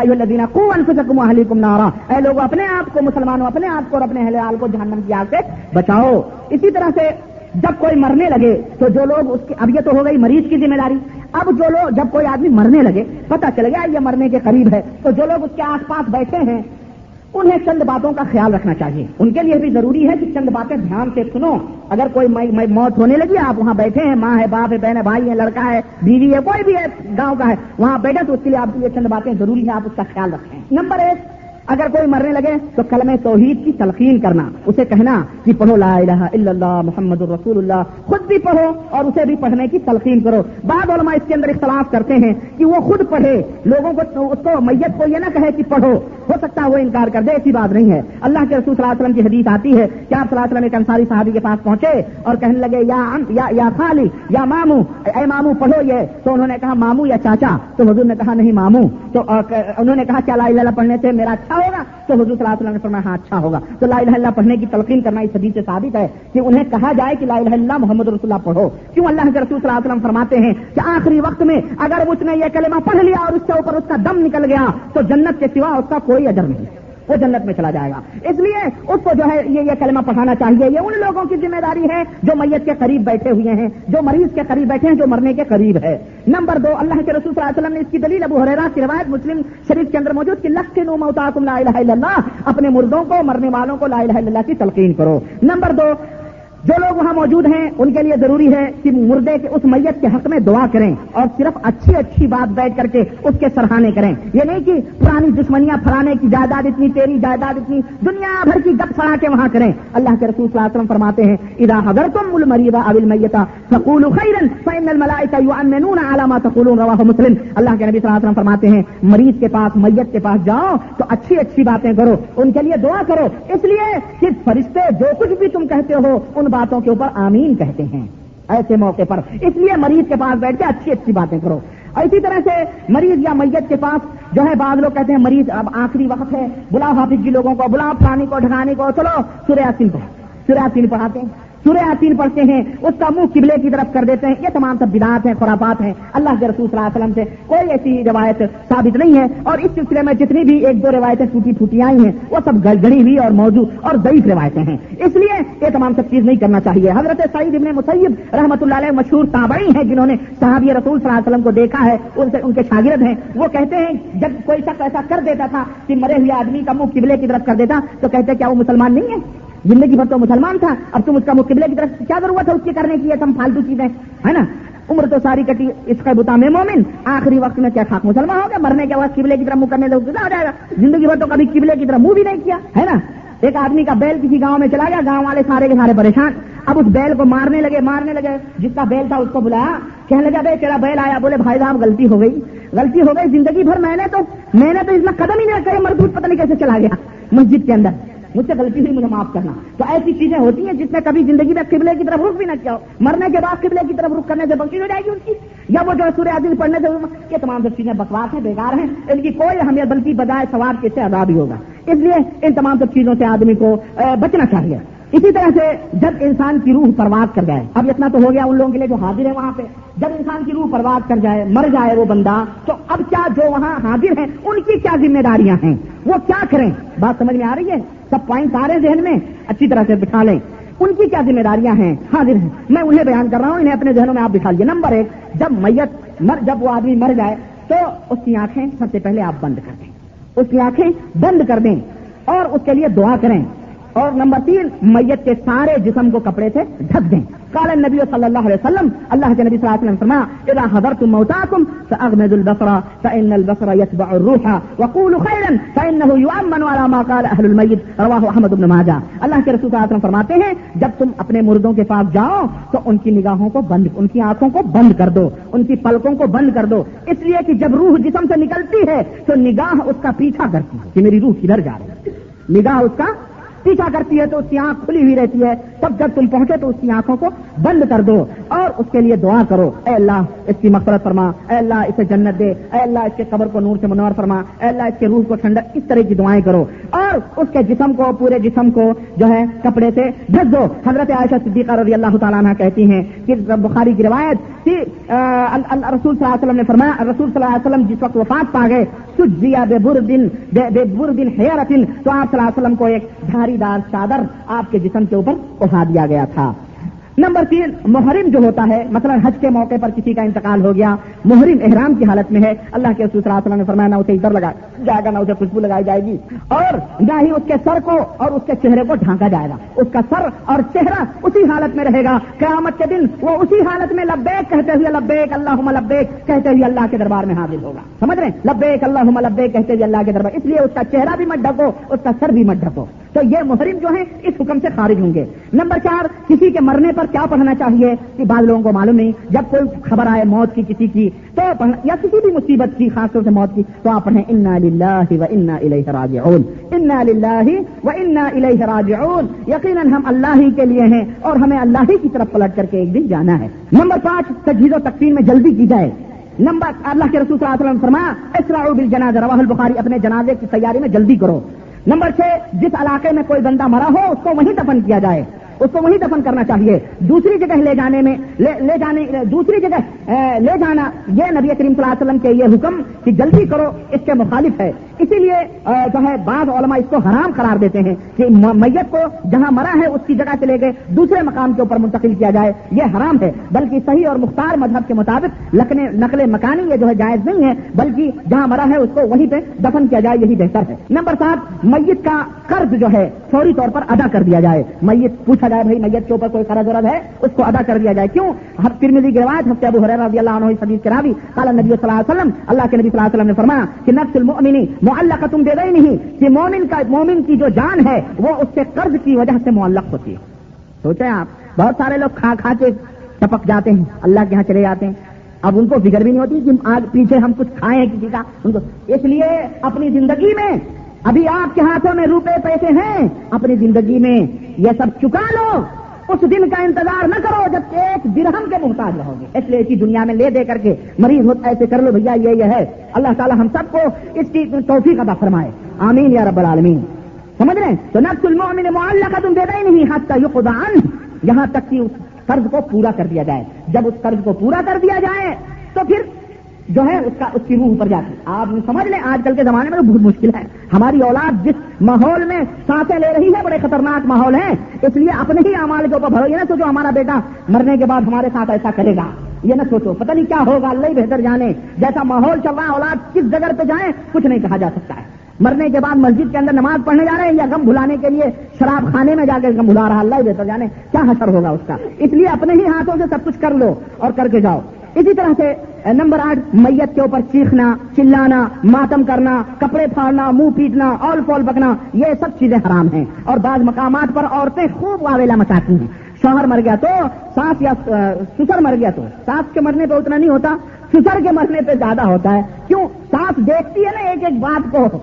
نارا۔ اے لوگ اپنے آپ کو مسلمانوں، اپنے آپ کو اور اپنے اہل کو جہنم کی آگ سے بچاؤ۔ اسی طرح سے جب کوئی مرنے لگے تو جو لوگ اس کی اب یہ تو ہو گئی مریض کی ذمہ داری۔ اب جو لوگ جب کوئی آدمی مرنے لگے پتا چل گیا یہ مرنے کے قریب ہے۔ تو جو لوگ اس کے آس پاس بیٹھے ہیں، انہیں چند باتوں کا خیال رکھنا چاہیے۔ ان کے لیے بھی ضروری ہے کہ چند باتیں دھیان سے سنو۔ اگر کوئی موت ہونے لگی، آپ وہاں بیٹھے ہیں، ماں ہے، باپ ہے، بہن ہے، بھائی ہے، لڑکا ہے، بیوی ہے، کوئی بھی ہے، گاؤں کا ہے، وہاں بیٹھے تو اس کے لیے آپ کو یہ چند باتیں ضروری ہیں، آپ اس کا خیال رکھیں۔ نمبر ایک اگر کوئی مرنے لگے تو کلمہ توحید کی تلقین کرنا، اسے کہنا کہ پڑھو لا الہ الا اللہ محمد الرسول اللہ، خود بھی پڑھو اور اسے بھی پڑھنے کی تلقین کرو۔ بعض علماء اس کے اندر اختلاف کرتے ہیں کہ وہ خود پڑھے، لوگوں کو اس کو میت کو یہ نہ کہے کہ پڑھو۔ ہو سکتا ہے وہ انکار کر دے ایسی بات نہیں ہے۔ اللہ کے رسول صلی اللہ علیہ وسلم کی حدیث آتی ہے کہ آپ صلی اللہ علیہ وسلم ایک انصاری صحابی کے پاس پہنچے اور کہنے لگے یا یا, یا خالی یا مامو اے مامو پڑھو یہ۔ تو انہوں نے کہا مامو یا چاچا؟ تو حضور نے کہا نہیں مامو۔ تو انہوں نے کہا کیا لا الہ پڑھنے سے میرا اچھا ہوگا؟ تو حضور صلی اللہ علیہ وسلم نے فرمایا ہاں اچھا ہوگا۔ تو لا الہ اللہ پڑھنے کی تلقین کرنا اس حدیث سے ثابت ہے کہ انہیں کہا جائے کہ لا الہ اللہ محمد رسول اللہ پڑھو۔ کیوں اللہ کے رسول صلی اللہ علیہ وسلم فرماتے ہیں کہ آخری وقت میں اگر اس نے یہ کلمہ پڑھ لیا اور اس کے اوپر اس کا دم نکل گیا تو جنت کے سوا اس کا کوئی اجر نہیں، وہ جنت میں چلا جائے گا۔ اس لیے اس کو جو ہے یہ یہ کلمہ پڑھانا چاہیے۔ یہ ان لوگوں کی ذمہ داری ہے جو میت کے قریب بیٹھے ہوئے ہیں، جو مریض کے قریب بیٹھے ہیں، جو مرنے کے قریب ہے۔ نمبر دو، اللہ کے رسول صلی اللہ علیہ وسلم نے اس کی دلیل ابو حریرا کی روایت مسلم شریف کے اندر موجود کہ لکھ نو موتا لا الہ الا اللہ اپنے مردوں کو، مرنے والوں کو لا الہ الا اللہ کی تلقین کرو۔ نمبر دو جو لوگ وہاں موجود ہیں، ان کے لیے ضروری ہے کہ مردے کے اس میت کے حق میں دعا کریں اور صرف اچھی اچھی بات بیٹھ کر کے اس کے سرحانے کریں۔ یہ نہیں کہ پرانی دشمنیاں پھرانے کی جائیداد اتنی تیری جائیداد اتنی، دنیا بھر کی گپ پھڑا کے وہاں کریں۔ اللہ کے رسول صلی اللہ علیہ وسلم فرماتے ہیں ادا اگر تم مل مریدا ابل میتا سکول خیرن فین الملائکہ تقولون رواہ مسلم۔ اللہ کے نبی صلی اللہ علیہ وسلم فرماتے ہیں، مریض کے پاس، میت کے پاس جاؤ تو اچھی اچھی باتیں کرو، ان کے لیے دعا کرو۔ اس لیے کہ فرشتے جو کچھ بھی تم کہتے ہو، ان باتوں کے اوپر آمین کہتے ہیں۔ ایسے موقع پر۔ اس لیے مریض کے پاس بیٹھ کے اچھی اچھی باتیں کرو۔ اسی طرح سے مریض یا میت کے پاس جو ہے بعض لوگ کہتے ہیں مریض اب آخری وقت ہے۔ بلا حافظ جی لوگوں کو بلا پانی کو، ڈھکانے کو، چلو سوریا سن پڑھا سوریا سن پڑھاتے ہیں۔ سورہ یاسین پڑھتے ہیں، اس کا منہ قبلے کی طرف کر دیتے ہیں۔ یہ تمام سب بدعات ہیں، خرافات ہیں۔ اللہ کے رسول صلی اللہ علیہ وسلم سے کوئی ایسی روایت ثابت نہیں ہے۔ اور اس سلسلے میں جتنی بھی ایک دو روایتیں ٹوٹی پھوٹی آئی ہیں، وہ سب گڑی ہوئی اور موجود اور ضعیف روایتیں ہیں۔ اس لیے یہ تمام سب چیز نہیں کرنا چاہیے۔ حضرت سعید ابن مسیب رحمۃ اللہ علیہ مشہور تابعی ہیں، جنہوں نے صحابی رسول صلی اللہ علیہ وسلم کو دیکھا ہے، ان سے ان کے شاگرد ہیں۔ وہ کہتے ہیں، جب کوئی شخص ایسا کر دیتا تھا کہ مرے ہوئے آدمی کا منہ قبلے کی طرف کر دیتا، تو کہتے کیا وہ مسلمان نہیں ہے؟ زندگی بھر تو مسلمان تھا، اب تم اس کا مقبلے کی طرف کیا ضرورت ہے؟ اس کے کرنے کی تم فالتو چیزیں، ہے نا؟ عمر تو ساری کٹی، اس کا بتا میں مومن، آخری وقت میں کیا خاک مسلمان ہو گیا؟ مرنے کے بعد قبلے کی طرف منہ کرنے سے آ جائے گا۔ زندگی بھر تو کبھی قبلے کی طرف منہ بھی نہیں کیا، ہے نا؟ ایک آدمی کا بیل کسی گاؤں میں چلا گیا، گاؤں والے سارے کے سارے پریشان۔ اب اس بیل کو مارنے لگے مارنے لگے۔ جس کا بیل تھا اس کو بلایا۔ کہنے لگا بھائی تیرا بیل آیا۔ بولے، بھائی صاحب، غلطی ہو گئی۔ غلطی ہو گئی، زندگی بھر میں نے تو، میں نے تو اس میں قدم ہی نہیں رکھا مردود پتہ نہیں کیسے چلا گیا مسجد کے اندر۔ مجھ سے غلطی ہوئی، مجھے معاف کرنا۔ تو ایسی چیزیں ہوتی ہیں جس نے کبھی زندگی میں قبلے کی طرف رخ بھی نہ کیا ہو۔ مرنے کے بعد قبلے کی طرف رخ کرنے سے بخشی ہو جائے گی ان کی۔ یا وہ جو سورہ عادل پڑھنے سے یہ تمام سب چیزیں بکواس ہیں، بیکار ہیں۔ ان کی کوئی ہمیں بلکہ بجائے سواب کے سے عذاب ہی ہوگا۔ اس لیے ان تمام سب چیزوں سے آدمی کو بچنا چاہیے۔ اسی طرح سے جب انسان کی روح پرواز کر جائے، اب اتنا تو ہو گیا ان لوگوں کے لیے جو حاضر ہے وہاں پہ۔ جب انسان کی روح پرواز کر جائے، مر جائے وہ بندہ، تو اب کیا جو وہاں حاضر ہیں، ان کی کیا ذمہ داریاں ہیں؟ وہ کیا کریں؟ بات سمجھ میں آ رہی ہے؟ سب پوائنٹ آ رہے ہیں ذہن میں؟ اچھی طرح سے بٹھا لیں۔ ان کی کیا ذمہ داریاں ہیں؟ حاضر ہیں۔ میں انہیں بیان کر رہا ہوں، انہیں اپنے ذہنوں میں آپ بٹھا لیجیے نمبر ایک، جب میت مر، جب وہ آدمی مر جائے، تو اس کی آنکھیں سب سے پہلے آپ بند کر دیں۔ اس کی آنکھیں بند کر دیں اور اس کے لیے دعا کریں۔ اور نمبر تین، میت کے سارے جسم کو کپڑے سے ڈھک دیں۔ کال نبی صلی اللہ علیہ وسلم، اللہ کے نبی صلی اللہ علیہ وسلم فرمایا، اذا حضرتم موتاكم فاغمضوا البصر، فان البصر يتبع الروح وقولوا خيرا فانه يؤمن على ما قال اهل الميت رواه احمد بن ماجه اللہ کے رسول صلی اللہ علیہ وسلم فرماتے ہیں، جب تم اپنے مردوں کے پاس جاؤ، تو ان کی نگاہوں کو بند، ان کی آنکھوں کو بند کر دو، ان کی پلکوں کو بند کر دو۔ اس لیے کہ جب روح جسم سے نکلتی ہے، تو نگاہ اس کا پیچھا کرتی ہے، کہ میری روح کدھر جا رہی ہے۔ نگاہ اس کا پیچھا کرتی ہے تو اس کی آنکھ کھلی ہوئی رہتی ہے۔ تب جب تم پہنچے تو اس کی آنکھوں کو بند کر دو اور اس کے لیے دعا کرو۔ اے اللہ، اس کی مفرت فرما۔ اے اللہ، اسے جنت دے۔ اے اللہ، اس کے قبر کو نور سے منور فرما۔ اے اللہ، اس کے روح کو ٹھنڈک، اس طرح کی دعائیں کرو۔ اور اس کے جسم کو، پورے جسم کو جو ہے کپڑے سے ڈھک دو۔ حضرت عائشہ صدیقہ رضی اللہ تعالیٰ عنہ کہتی ہیں کہ بخاری کی روایت کہ رسول صلی اللہ علیہ وسلم نے فرمایا، رسول صلی اللہ علیہ وسلم جس وقت وفات پا گئے، سجیا بے بر دن بے بر دن حیرتن، تو آپ صلی اللہ علیہ وسلم کو ایک دھاری دار چادر آپ کے جسم کے اوپر اٹھا دیا گیا تھا۔ نمبر تین، محرم جو ہوتا ہے، مثلا حج کے موقع پر کسی کا انتقال ہو گیا، محرم احرام کی حالت میں ہے۔ اللہ کے رسول صلی اللہ علیہ وسلم نے فرمایا، نہ اسے ادھر لگا، جائے گا نہ اسے خوشبو لگائی جائے گی۔ اور نہ ہی اس کے سر کو اور اس کے چہرے کو ڈھانکا جائے گا۔ اس کا سر اور چہرہ اسی حالت میں رہے گا۔ قیامت کے دن وہ اسی حالت میں لبیک، کہتے ہوئے لبیک اللہ لبیک، کہتے ہوئے اللہ کے دربار میں حاضر ہوگا۔ سمجھ رہے لبیک اللہ لبیک، کہتے ہوئے اللہ کے دربار۔ اس لیے اس کا چہرہ بھی مت ڈھکو، اس کا سر بھی مت ڈھکو۔ تو یہ محرم جو ہے اس حکم سے خارج ہوں گے۔ نمبر چار، کسی کے مرنے پر کیا پڑھنا چاہیے؟ کہ بعض لوگوں کو معلوم نہیں، جب کوئی خبر آئے موت کی کسی کی، تو یا کسی بھی مصیبت کی، خاص طور سے موت کی، تو آپ پڑھیں، انا للہ و انا الیہ راجعون۔ انا للہ و انا الیہ راجعون۔ یقیناً ہم اللہ ہی کے لیے ہیں اور ہمیں اللہ ہی کی طرف پلٹ کر کے ایک دن جانا ہے۔ نمبر پانچ، تجہیز و تقسیم میں جلدی کی جائے۔ نمبر اللہ کے رسول صلی اللہ علیہ وسلم فرمایا اسرا بالجنازہ رواہ البخاری اپنے جنازے کی تیاری میں جلدی کرو۔ نمبر چھ، جس علاقے میں کوئی بندہ مرا ہو، اس کو وہیں دفن کیا جائے۔ اس کو وہیں دفن کرنا چاہیے۔ دوسری جگہ لے جانے میں، لے جانے، دوسری جگہ لے جانا۔ یہ نبی کریم صلی اللہ علیہ وسلم کے یہ حکم کہ جلدی کرو، اس کے مخالف ہے۔ اسی لیے جو ہے، بعض علماء اس کو حرام قرار دیتے ہیں کہ میت کو جہاں مرا ہے، اس کی جگہ سے لے کے دوسرے مقام کے اوپر منتقل کیا جائے، یہ حرام ہے۔ بلکہ صحیح اور مختار مذہب کے مطابق نقل مکانی یہ جو ہے جائز نہیں ہے، بلکہ جہاں مرا ہے، اس کو وہیں پہ دفن کیا جائے، یہی بہتر ہے۔ نمبر سات، میت کا قرض جو ہے، فوری طور پر ادا کر دیا جائے۔ میت پوچھا جائے، بھائی، میت کے اوپر کوئی قرض ورض ہے؟ اس کو ادا کر دیا جائے۔ کیوں؟ ترمیدی کی روایت ہفتے ابو حریر رضی اللہ عنہ حدیث کے راوی، قال نبی صلی اللہ علیہ وسلم، اللہ کے نبی صلی اللہ علیہ وسلم نے فرمایا کہ نفس المؤمنی معلق تم دے گئی نہیں کہ مومن کا مومن کی جو جان ہے، وہ اس کے قرض کی وجہ سے معلق ہوتی ہے۔ سوچیں آپ، بہت سارے لوگ کھا کھا کے ٹپک جاتے ہیں، اللہ کے یہاں چلے جاتے ہیں۔ اب ان کو فکر بھی نہیں ہوتی کہ آج پیچھے ہم کچھ کھائیں کسی کا۔ ان کو اس لیے اپنی زندگی میں، ابھی آپ کے ہاتھوں میں روپے پیسے ہیں، اپنی زندگی میں یہ سب چکا لو۔ اس دن کا انتظار نہ کرو جبکہ ایک درہم کے محتاج رہو گے۔ اس لیے اسی دنیا میں لے دے کر کے مریض ہوتا ایسے کر لو بھیا، یہ یہ ہے۔ اللہ تعالیٰ ہم سب کو اس کی توفیق ادا فرمائے۔ آمین یا رب العالمین۔ سمجھ رہے ہیں؟ تو نقص المؤمن معلّہ کا تم دینا ہی نہیں حتى يقضى یہاں تک کہ اس قرض کو پورا کر دیا جائے۔ جب اس قرض کو پورا کر دیا جائے، تو پھر جو ہے اس کا اس کی روح اوپر جاتی آپ سمجھ لیں، آج کل کے زمانے میں تو بہت مشکل ہے۔ ہماری اولاد جس ماحول میں سانسیں لے رہی ہے، بڑے خطرناک ماحول ہے اس لیے اپنے ہی امال کے اوپر بھرو یہ نہ سوچو ہمارا بیٹا مرنے کے بعد ہمارے ساتھ ایسا کرے گا۔ یہ نہ سوچو، پتہ نہیں کیا ہوگا، اللہ ہی بہتر جانے۔ جیسا ماحول چل رہا ہے، اولاد کس جگہ پہ جائیں، کچھ نہیں کہا جا سکتا ہے۔ مرنے کے بعد مسجد کے اندر نماز پڑھنے جا رہے ہیں یا غم بھلانے کے لیے شراب خانے میں جا کے غم بھلا رہا اللہ ہی بہتر جانے۔ کیا حسر ہوگا اس کا؟ اس لیے اپنے ہی ہاتھوں سے سب کچھ کر لو اور کر کے جاؤ۔ اسی طرح سے نمبر آٹھ، میت کے اوپر چیخنا، چلانا، ماتم کرنا، کپڑے پھاڑنا، منہ پیٹنا آل فول بکنا، یہ سب چیزیں حرام ہیں۔ اور بعض مقامات پر عورتیں خوب واویلا مچاتی ہیں۔ شوہر مر گیا تو سانس یا سسر مر گیا تو۔ سانس کے مرنے پہ اتنا نہیں ہوتا، سسر کے مرنے پہ زیادہ ہوتا ہے۔ کیوں؟ سانس دیکھتی ہے نا ایک ایک بات کو۔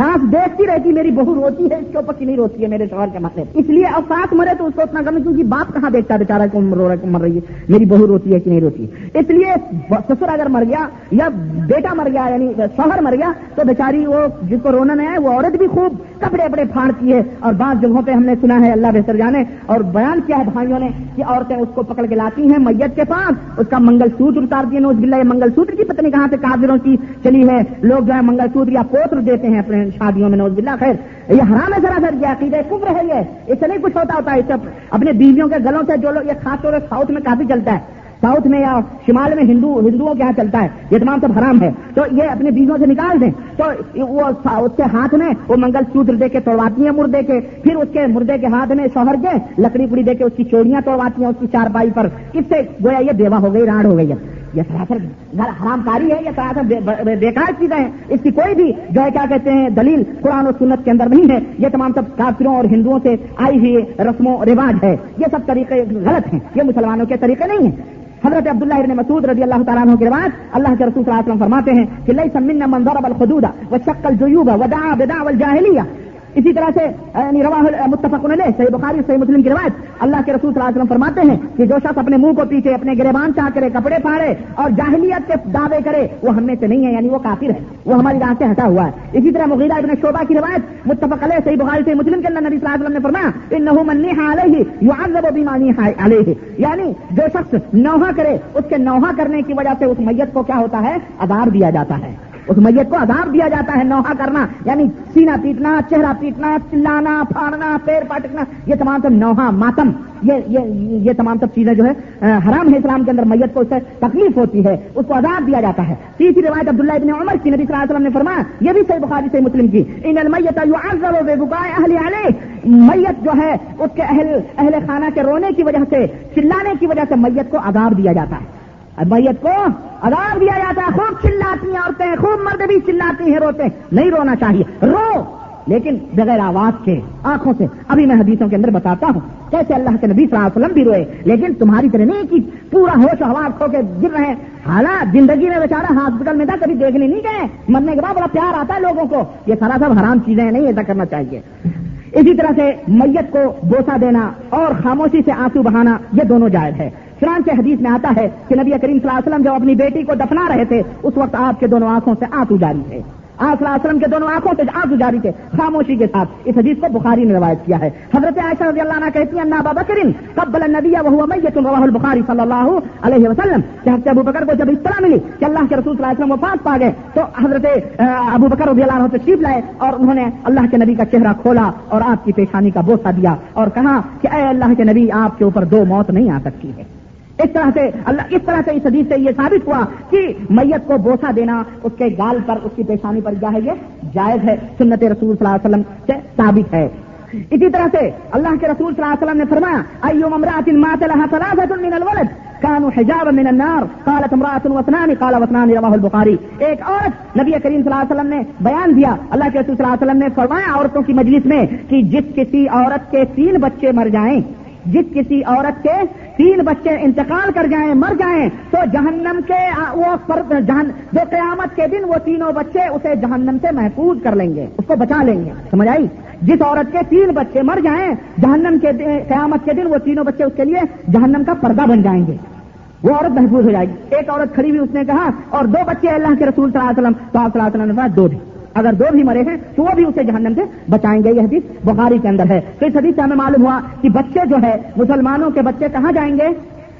سانس دیکھتی رہتی میری بہو روتی ہے اس کے اوپر کی نہیں روتی ہے میرے شوہر کے مسئلے اس لیے اب سانس مرے تو اس کو اتنا کرنا کیونکہ باپ کہاں دیکھتا ہے بیچارہ کو رو رہا مر رہی ہے، میری بہو روتی ہے کہ نہیں روتی ہے۔ اس لیے سسر اگر مر گیا یا بیٹا مر گیا یعنی شوہر مر گیا، تو بیچاری وہ جس کو رونا نہیں ہے، وہ عورت بھی خوب کپڑے اپڑے پھاڑتی ہے اور بعض جگہوں پہ ہم نے سنا ہے، اللہ بہتر جانے۔ اور بیان کیا ہے بھائیوں نے کہ عورتیں اس کو پکڑ کے لاتی ہیں میت کے پاس۔ اس کا منگل سوتر اتارتی ہیں۔ نوز بلّہ منگل سوتر کی پتنی کہاں سے کافروں کی چلی ہے؟ لوگ جو ہے منگل سوتر یا پوتر دیتے ہیں اپنے شادیوں میں نوز بلّہ خیر، یہ حرام ہے ذرا سر یہ عقیدہ کب رہے ہے اس سے نہیں کچھ ہوتا ہوتا ہے سب اپنے بیویوں کے گلوں سے جو لوگ، یہ خاص طور سے ساؤتھ میں کافی چلتا ہے، ساؤتھ میں یا شمال میں ہندو، ہندوؤں کے یہاں چلتا ہے، یہ تمام سب حرام ہے، تو یہ اپنے بیجوں سے نکال دیں، تو وہ اس کے ہاتھ میں وہ منگل سوتر دے کے توڑواتی ہیں، مردے کے، پھر اس کے مردے کے ہاتھ میں شوہر کے، لکڑی پڑی دے کے اس کی چوڑیاں توڑواتی ہیں، اس کی چار پائی پر، اس سے گویا یہ بیوہ ہو گئی، راڑ ہو گئی ہے یہ سراسر حرام کاری ہے، یہ سراسر بیکار چیزیں ہیں۔ اس کی کوئی بھی جو ہے کیا کہتے ہیں، دلیل قرآن و سنت کے اندر نہیں ہے۔ یہ تمام سب کافروں اور ہندوؤں سے آئی ہوئی رسم و رواج ہے۔ یہ سب طریقے غلط ہیں۔ یہ مسلمانوں کے طریقے نہیں ہیں۔ حضرت عبداللہ ابن مسعود رضی اللہ تعالیٰ عنہ کے بعد اللہ کے رسول صلی اللہ علیہ وسلم فرماتے ہیں کہ لئی سمن من ضرب الخدود وشق الجيوب ودعا بدعوى الجاهليه اسی طرح سے یعنی روا متفق علیہ، صحیح بخاری، صحیح مسلم کی روایت اللہ کے رسول صلی اللہ علیہ وسلم فرماتے ہیں کہ جو شخص اپنے منہ کو پیچھے، اپنے گریبان چاہ کرے، کپڑے پھاڑے اور جاہلیت کے دعوے کرے، وہ ہم میں سے نہیں ہے یعنی وہ کافر ہے، وہ ہماری راہ سے ہٹا ہوا ہے۔ اسی طرح مغیرہ ابن شعبہ کی روایت متفق علیہ، صحیح بخاری، صحیح مسلم کے اندر نبی صلی اللہ علیہ وسلم نے فرمایا ان نحو منی علیہ یعذب بیمانی علیہ. یعنی جو شخص نوحہ کرے، اس کے نوحہ کرنے کی وجہ سے اس میت کو کیا ہوتا ہے؟ عذاب دیا جاتا ہے۔ اس میت کو عذاب دیا جاتا ہے، نوحہ کرنا یعنی سینا پیٹنا، چہرہ پیٹنا، چلانا، پھاڑنا، پیر پٹکنا یہ تمام سب نوحہ، ماتم، یہ یہ یہ تمام سب چیزیں جو ہے حرام ہے اسلام کے اندر، میت کو اس سے تکلیف ہوتی ہے، اس کو عذاب دیا جاتا ہے۔ تیسری روایت عبداللہ ابن عمر کی، نبی صلی اللہ علیہ وسلم نے فرمایا، یہ بھی صحیح بخاری سے مسلم کی، ان المیت اہل علیہ. میت جو ہے، اس کے اہل اہل خانہ کے رونے کی وجہ سے، چلانے کی وجہ سے میت کو عذاب دیا جاتا ہے۔ میت کو عذاب دیا جاتا ہے، خوب چلاتی ہیں عورتیں، خوب مرد بھی چلاتی ہیں، روتے نہیں رونا چاہیے، رو۔ لیکن بغیر آواز کے، آنکھوں سے۔ ابھی میں حدیثوں کے اندر بتاتا ہوں، کیسے اللہ کے نبی صلی اللہ علیہ وسلم بھی روئے، لیکن تمہاری طرح نہیں کہ پورا ہوش حواس کھو کے گر رہے ہیں۔ حالات زندگی میں بیچارہ ہاسپٹل میں تھا، کبھی دیکھنے نہیں گئے۔ مرنے کے بعد بڑا پیار آتا ہے لوگوں کو۔ یہ سارا سب حرام چیزیں نہیں ایسا کرنا چاہیے۔ اسی طرح سے میت کو بوسا دینا اور خاموشی سے آنسو بہانا، یہ دونوں جائز ہے۔ چنانچہ حدیث میں آتا ہے کہ نبی کریم صلی اللہ علیہ وسلم جب اپنی بیٹی کو دفنا رہے تھے، اس وقت آپ کے دونوں آنکھوں سے آنسو جاری تھے۔ آپ صلی اللہ علیہ وسلم کے دونوں آنکھوں سے آنسو جاری تھے۔ خاموشی کے ساتھ اس حدیث کو بخاری نے روایت کیا ہے۔ حضرت عائشہ رضی اللہ عنہ کہتی ہیں بابا بکرین قبل النبی وہ میت رواہ البخاری صلی اللہ علیہ وسلم. کہ حضرت ابو بکر کو جب اطلاع ملی کہ اللہ کے رسول صلی اللہ علیہ وسلم وہ پاس پا گئے، تو حضرت ابو بکر رضی اللہ عنہ تشریف لائے اور انہوں نے اللہ کے نبی کا چہرہ کھولا اور آپ کی پیشانی کا بوسہ دیا اور کہا کہ اے اللہ کے نبی، آپ کے اوپر دو موت نہیں آ سکتی ہے۔ اس طرح سے اللہ اس طرح سے اس حدیث سے یہ ثابت ہوا کہ میت کو بوسا دینا، اس کے گال پر، اس کی پیشانی پر کیا ہے یہ؟ جائز ہے، سنت رسول صلی اللہ علیہ وسلم سے ثابت ہے۔ اسی طرح سے اللہ کے رسول صلی اللہ علیہ وسلم نے فرمایا ایو امرات مات لها ثلاثه من الولد كانوا حجابا من النار قالت امراه واثنان، قال واثنان رواه البخاري ایک عورت نبی کریم صلی اللہ علیہ وسلم نے بیان دیا۔ اللہ کے رسول صلی اللہ علیہ وسلم نے فرمایا عورتوں کی مجلس میں کہ جس کسی عورت کے تین بچے مر جائیں جس کسی عورت کے تین بچے انتقال کر جائیں، مر جائیں، تو جہنم کے وہ جہن، جو قیامت کے دن وہ تینوں بچے اسے جہنم سے محفوظ کر لیں گے، اس کو بچا لیں گے، سمجھ آئی؟ جس عورت کے تین بچے مر جائیں، جہنم کے قیامت کے دن وہ تینوں بچے اس کے لیے جہنم کا پردہ بن جائیں گے، وہ عورت محفوظ ہو جائے گی۔ ایک عورت کھڑی ہوئی اس نے کہا، اور دو بچے اللہ کے رسول صلی اللہ علیہ وسلم تو آپ صلی اللہ علیہ وسلم نے کہا، دو بھی اگر دو بھی مرے ہیں تو وہ بھی اسے جہنم سے بچائیں گے، یہ حدیث بخاری کے اندر ہے۔ تو اس حدیث سے ہمیں معلوم ہوا کہ بچے جو ہے مسلمانوں کے بچے کہاں جائیں گے؟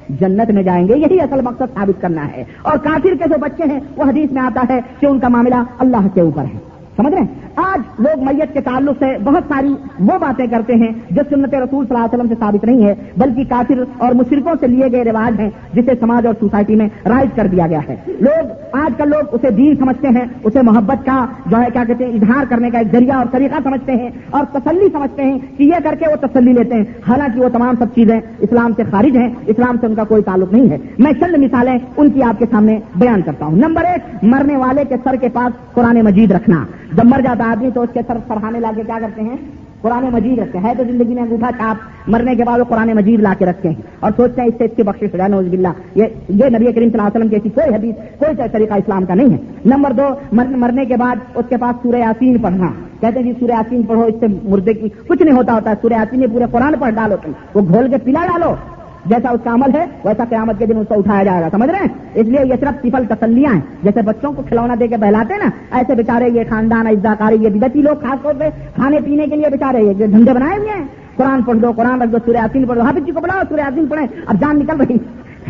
جنت میں جائیں گے، یہی اصل مقصد ثابت کرنا ہے۔ اور کافر کے جو بچے ہیں، وہ حدیث میں آتا ہے کہ ان کا معاملہ اللہ کے اوپر ہے۔ سمجھ رہے ہیں؟ آج لوگ میت کے تعلق سے بہت ساری وہ باتیں کرتے ہیں جو سنت رسول صلی اللہ علیہ وسلم سے ثابت نہیں ہے بلکہ کافر اور مشرقوں سے لیے گئے رواج ہیں، جسے سماج اور سوسائٹی میں رائج کر دیا گیا ہے۔ لوگ، آج کل لوگ اسے دین سمجھتے ہیں، اسے محبت کا، جو ہے، کیا کہتے ہیں، اظہار کرنے کا ایک ذریعہ اور طریقہ سمجھتے ہیں اور تسلی سمجھتے ہیں کہ یہ کر کے وہ تسلی لیتے ہیں۔ حالانکہ وہ تمام سب چیزیں اسلام سے خارج ہیں، اسلام سے ان کا کوئی تعلق نہیں ہے۔ میں چند مثالیں ان کی آپ کے سامنے بیان کرتا ہوں۔ نمبر ایک، مرنے والے کے سر کے پاس قرآن مجید رکھنا۔ جب مر جاتا آدمی تو اس کے سر سرحانے لا کے کیا کرتے ہیں؟ قرآن مجید رکھتے ہیں۔ تو زندگی میں انگوٹھا چاپ مرنے کے بعد وہ قرآن مجید لا کے رکھتے ہیں۔ اور سوچتے ہیں اس سے اس کی بخش ہو نوز بلّہ یہ نبی کریم صلی اللہ علیہ وسلم کی کوئی حدیث، کوئی طریقہ اسلام کا نہیں ہے۔ نمبر دو مرنے کے بعد اس کے پاس سورہ یاسین پڑھنا۔ کہتے ہیں جی سورہ یاسین پڑھو، اس سے مردے کی کچھ نہیں ہوتا ہوتا، سورہ یاسین پورے قرآن پڑھ ڈالو تم۔ وہ گھول کے پلا ڈالو۔ جیسا اس کا عمل ہے، ویسا قیامت کے دن اس کو اٹھایا جائے گا، سمجھ رہے ہیں؟ اس لیے یہ صرف سفل تسلیاں ہیں۔ جیسے بچوں کو کھلونا دے کے بہلاتے نا، ایسے بےچارے یہ خاندان اجزاکاری یہ بدتی لوگ خاص طور پہ کھانے پینے کے لیے بےچارے یہ دھندے بنائے ہوئے ہیں۔ قرآن پڑھ دو، قرآن رکھ دو، سورہ عظیم پڑھ دو حافظ جی کو بڑھاؤ سورہ عظیم پڑھیں۔ اب جان نکل رہی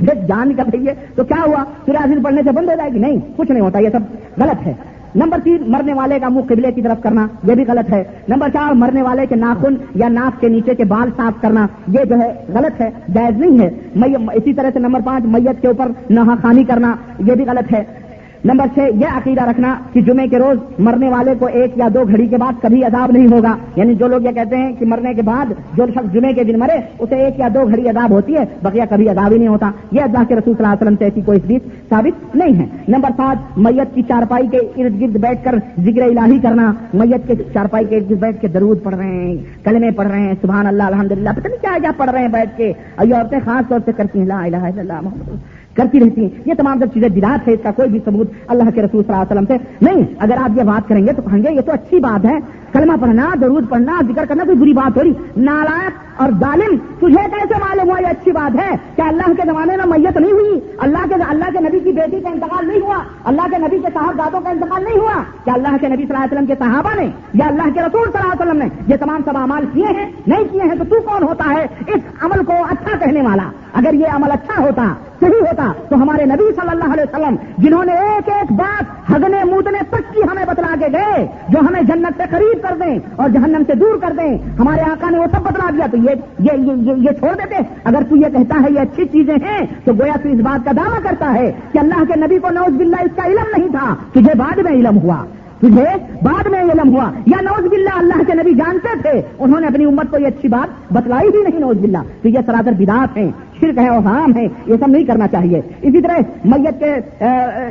جان نکل رہی ہے۔ تو کیا ہوا؟ سورہ عظیم پڑھنے سے بند ہو جائے گی؟ نہیں، کچھ نہیں ہوتا، یہ سب غلط ہے۔ نمبر تین، مرنے والے کا منہ قبلے کی طرف کرنا، یہ بھی غلط ہے۔ نمبر چار، مرنے والے کے ناخن یا ناک کے نیچے کے بال صاف کرنا، یہ جو ہے غلط ہے، جائز نہیں ہے۔ اسی طرح سے نمبر پانچ، میت کے اوپر نہا خانی کرنا، یہ بھی غلط ہے۔ نمبر چھ، یہ عقیدہ رکھنا کہ جمعے کے روز مرنے والے کو ایک یا دو گھڑی کے بعد کبھی عذاب نہیں ہوگا۔ یعنی جو لوگ یہ کہتے ہیں کہ مرنے کے بعد جو شخص جمعے کے دن مرے، اسے ایک یا دو گھڑی عذاب ہوتی ہے، بقیہ کبھی عذاب ہی نہیں ہوتا۔ یہ اللہ کے رسول صلی اللہ علیہ وسلم سے ایسی کوئی حدیث ثابت نہیں ہے۔ نمبر سات میت کی چارپائی کے ارد گرد بیٹھ کر ذکر الہی کرنا۔ میت کے چارپائی کے ارد گرد بیٹھ کے درود پڑھ رہے ہیں، کلمے پڑھ رہے ہیں، سبحان اللہ الحمد للہ پتہ نہیں کیا کیا پڑھ رہے ہیں بیٹھ کے۔ یہ عورتیں خاص طور سے کرتی ہیں، لا الہ الا اللہ، محمد کرتی رہتی ہیں۔ یہ تمام سب چیزیں بدات ہے اس کا کوئی بھی ثبوت اللہ کے رسول صلی اللہ علیہ وسلم سے نہیں۔ اگر آپ یہ بات کریں گے تو کہیں گے یہ تو اچھی بات ہے۔ کلمہ پڑھنا ضرور پڑھنا، ذکر کرنا کوئی بری بات ہو رہی نالائق اور ظالم، تجھے کیسے معلوم ہوا یہ اچھی بات ہے کہ اللہ کے زمانے میں میت نہیں ہوئی؟ اللہ کے اللہ کے نبی کی بیٹی کا انتقال نہیں ہوا؟ اللہ کے نبی کے صاحب دادوں کا انتقال نہیں ہوا؟ کہ اللہ کے نبی صلی اللہ علیہ وسلم کے صحابہ نے؟ یا اللہ کے رسول صلی اللہ علیہ وسلم نے؟ یہ تمام سب امال کیے ہیں؟ نہیں کیے ہیں تو تو کون ہوتا ہے اس عمل کو اچھا کہنے والا؟ اگر یہ عمل اچھا ہوتا صحیح ہوتا تو ہمارے نبی صلی اللہ علیہ وسلم جنہوں نے ایک ایک بات ہگنے مودنے تک کی ہمیں بتلا کے گئے جو ہمیں جنت سے قریب کر دیں اور جہنم سے دور کر دیں ہمارے آقا نے وہ سب بتلا دیا۔ تو یہ یہ, یہ, یہ چھوڑ دیتے۔ اگر تو یہ کہتا ہے یہ اچھی چیزیں ہیں تو گویا تو اس بات کا دعویٰ کرتا ہے کہ اللہ کے نبی کو نوز باللہ اس کا علم نہیں تھا۔ تجھے بعد میں علم ہوا۔ تجھے بعد میں علم ہوا۔ یا نوز باللہ اللہ کے نبی جانتے تھے انہوں نے اپنی امت کو یہ اچھی بات بتلائی ہی نہیں نوز باللہ۔ تو یہ سرادر بداس ہیں۔ شرک ہے اور حرام ہے، یہ سب نہیں کرنا چاہیے۔ اسی طرح میت کے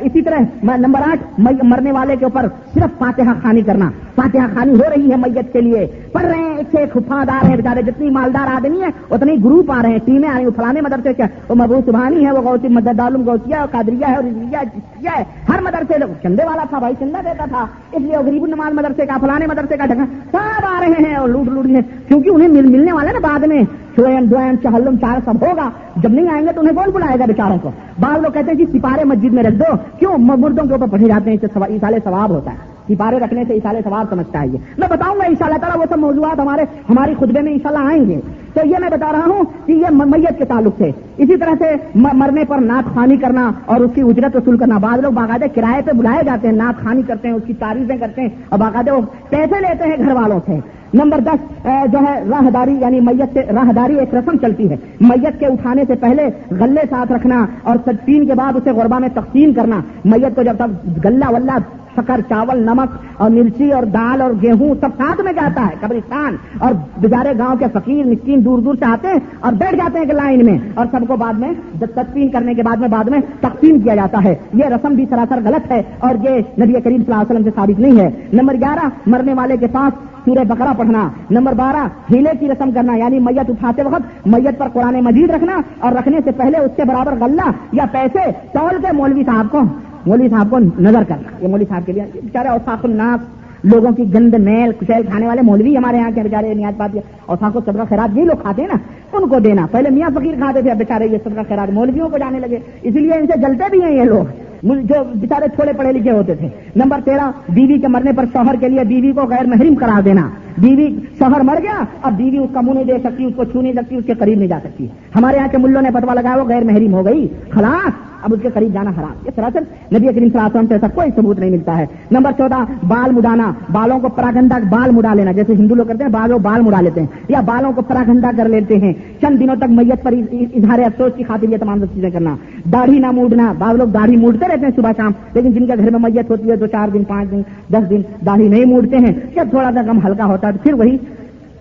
اسی طرح نمبر آٹھ مرنے والے کے اوپر صرف فاتحہ خانی کرنا۔ فاتحہ خانی ہو رہی ہے میت کے لیے۔ پڑھ رہے ہیں ایک سے خفادار ہیں بےچارے جتنی مالدار آدمی ہے اتنی گروپ آ رہے ہیں۔ ٹیمیں آ رہی ہیں فلانے مدرسے کیا وہ محبوب سبحانی ہے وہ گوتی مدد عالم گوتیا قادریہ ہے، اور ہر مدرسے چندے والا تھا بھائی، چندہ دیتا تھا۔ اس لیے غریب النماز مدرسے کا، فلانے مدرسے کا ڈھنگا سب آ رہے ہیں اور لوٹ لوٹ کیونکہ انہیں ملنے والے نا بعد میں۔ سوئم دوئم چہلم چار سب ہوگا۔ جب نہیں آئیں گے تو انہیں کون بلائے گا بیچاروں کو؟ بعض لوگ کہتے ہیں کہ سپارے مسجد میں رکھ دو۔ کیوں؟ مردوں کے اوپر پڑھے جاتے ہیں، اس سال ثواب ہوتا ہے۔ سپارے رکھنے سے اشارے ثواب سمجھتا ہے یہ۔ میں بتاؤں گا ان شاء اللہ تعالیٰ وہ سب موضوعات ہمارے ہماری خطبے میں انشاءاللہ آئیں گے۔ تو یہ میں بتا رہا ہوں کہ یہ میت کے تعلق سے۔ اسی طرح سے مرنے پر نعت خانی کرنا اور اس کی اجرت وصول کرنا۔ بعض لوگ باقاعدہ کرائے پہ بلائے جاتے ہیں، نعت خانی کرتے ہیں، اس کی تعریفیں کرتے ہیں اور باقاعدہ وہ پیسے لیتے ہیں گھر والوں سے۔ نمبر دس جو ہے راہداری یعنی میت سے راہداری ایک رسم چلتی ہے۔ میت کے اٹھانے سے پہلے غلے ساتھ رکھنا اور تدفین کے بعد اسے غربا میں تقسیم کرنا۔ میت کو جب تک غلہ ولہ شکر چاول، نمک اور مرچی اور دال اور گیہوں سب ساتھ میں جاتا ہے، قبرستان اور بےچارے گاؤں کے فقیر، مسکین، دور دور سے آتے ہیں اور بیٹھ جاتے ہیں کہ لائن میں اور سب کو بعد میں تدفین کرنے کے بعد میں بعد میں تقسیم کیا جاتا ہے۔ یہ رسم بھی سراسر غلط ہے اور یہ نبی کریم صلی اللہ علیہ وسلم سے ثابت نہیں ہے۔ نمبر گیارہ، مرنے والے کے پاس سورہ بکرا پڑھنا۔ نمبر بارہ، ہیلے کی رسم کرنا یعنی میت اٹھاتے وقت میت پر قرآن مجید رکھنا اور رکھنے سے پہلے اس کے برابر غلہ یا پیسے تول کے مولوی صاحب کو مولوی صاحب کو نظر کرنا یہ مولوی صاحب کے لیے بےچارے اوساف الناس، لوگوں کی گند میل کچیل کھانے والے مولوی ہمارے یہاں کے بیچارے نیاز پاتی اور ساتھ کو صدقہ خیرات یہ لوگ کھاتے ہیں نا، ان کو دینا۔ پہلے میاں فقیر کھاتے تھے، اب بیچارے یہ صدقہ خیرات مولویوں کو جانے لگے۔ اس لیے ان سے جلتے بھی ہیں یہ لوگ۔ جو بےچارے تھوڑے پڑھے لکھے ہوتے تھے۔ نمبر تیرہ، بیوی کے مرنے پر شوہر کے لیے بیوی کو غیر محرم کرا دینا۔ بیوی شوہر مر گیا، اب بیوی اس کا منہ نہیں دے سکتی، اس کو چھو نہیں سکتی، اس کے قریب نہیں جا سکتی۔ ہمارے یہاں کے ملوں نے پتوا لگایا، وہ غیر محرم ہو گئی۔ خلاص اب اس کے قریب جانا حرام۔ یہ سراسر نبی کریم صلی اللہ علیہ وسلم سے سب کوئی ثبوت نہیں ملتا ہے۔ نمبر چودہ، بال مڈانا۔ بالوں کو پراگنڈا بال مڈا لینا۔ جیسے ہندو لوگ کرتے ہیں، بالوں بال مڈا لیتے ہیں۔ یا بالوں کو پراگنڈا کر لیتے ہیں۔ چند دنوں تک میت پر اظہار افسوس کی خاطر یہ تمام چیزیں کرنا۔ داڑھی نہ موڑنا۔ بعض لوگ داڑھی موڑتے رہتے ہیں صبح شام، لیکن جن کے گھر میں میت ہوتی ہے دو چار دن، پانچ دن، دس دن داڑھی نہیں موڑتے ہیں۔ جب تھوڑا سا کم ہلکا ہوتا ہے تو پھر وہی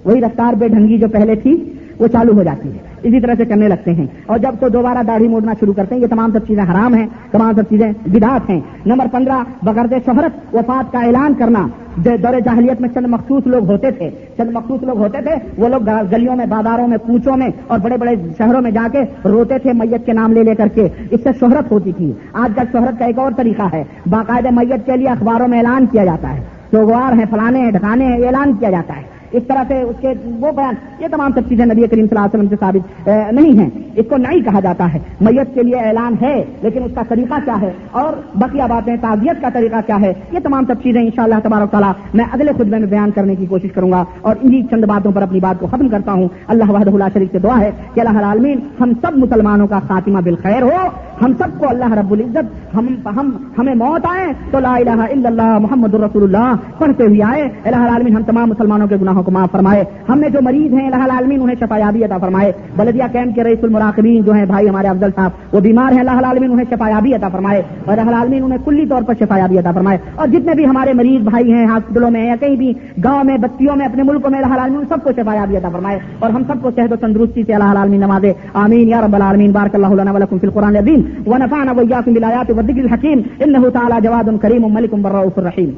وہی رفتار بے ڈھنگی جو پہلے تھی، وہ چالو ہو جاتی ہے۔ اسی طرح سے کرنے لگتے ہیں۔ اور جب تو دوبارہ داڑھی موڑنا شروع کرتے ہیں، یہ تمام سب چیزیں حرام ہیں، تمام سب چیزیں بدات ہیں۔ نمبر پندرہ بغرد شہرت، وفات کا اعلان کرنا۔ دور جاہلیت میں چند مخصوص لوگ ہوتے تھے۔ چند مخصوص لوگ ہوتے تھے، وہ لوگ گلیوں میں، بازاروں میں، کوچوں میں اور بڑے بڑے شہروں میں جا کے روتے تھے، میت کے نام لے لے کر کے۔ اس سے شہرت ہوتی تھی۔ آج کل شہرت کا ایک اور طریقہ ہے۔ باقاعدہ میت کے لیے اخباروں میں اعلان کیا جاتا ہے۔ سوگوار ہیں، فلانے ہیں، ڈھکانے ہیں، اعلان کیا جاتا ہے۔ اس طرح سے اس کے وہ بیان، یہ تمام سب چیزیں نبی کریم صلی اللہ علیہ وسلم سے ثابت نہیں ہیں۔ اس کو نہیں کہا جاتا ہے۔ میت کے لیے اعلان ہے، لیکن اس کا طریقہ کیا ہے؟ اور بقیہ باتیں تعزیت کا طریقہ کیا ہے؟ یہ تمام سب چیزیں ان شاء اللہ تبارک تعالیٰ میں اگلے خطبے میں بیان کرنے کی کوشش کروں گا۔ اور انہی چند باتوں پر اپنی بات کو ختم کرتا ہوں۔ اللہ وحدہ اللہ شریف سے دعا ہے کہ اللہ العالمین ہم سب مسلمانوں کا خاتمہ بالخیر ہو۔ ہم سب کو اللہ رب العزت، ہم ہم، ہمیں موت آئے تو لا الہ الا اللہ محمد الرسول اللہ پڑھتے ہوئے آئے۔ اللہ العالمین، ہم تمام مسلمانوں کے گناہوں کو معاف فرمائے۔ ہم نے جو مریض ہیں اللہ العالمین، انہیں شفا یابی عطا فرمائے۔ بلدیا کیمپ کے رئیس المراقبین جو ہیں، بھائی ہمارے افضل صاحب، وہ بیمار ہیں اللہ العالمین، انہیں شفا یابی عطا فرمائے۔ اور اللہ العالمین، انہیں کلی طور پر شفا یابی عطا فرمائے۔ اور جتنے بھی ہمارے مریض بھائی ہیں، ہاسپٹلوں میں یا کہیں بھی گاؤں میں، بستیوں میں، اپنے ملکوں میں اللہ العالمین، سب کو شفا یابی عطا فرمائے۔ اور ہم سب کو صحت و تندرستی سے اللہ العالمین نمازے آمین۔ یا رب العالمین بارک اللہ لنا ولکم فی القرآن العظیم۔ ونفعنا وإياكم بالآيات والذكر الحكيم إنه تعالى جواد كريم ملك بالرؤوف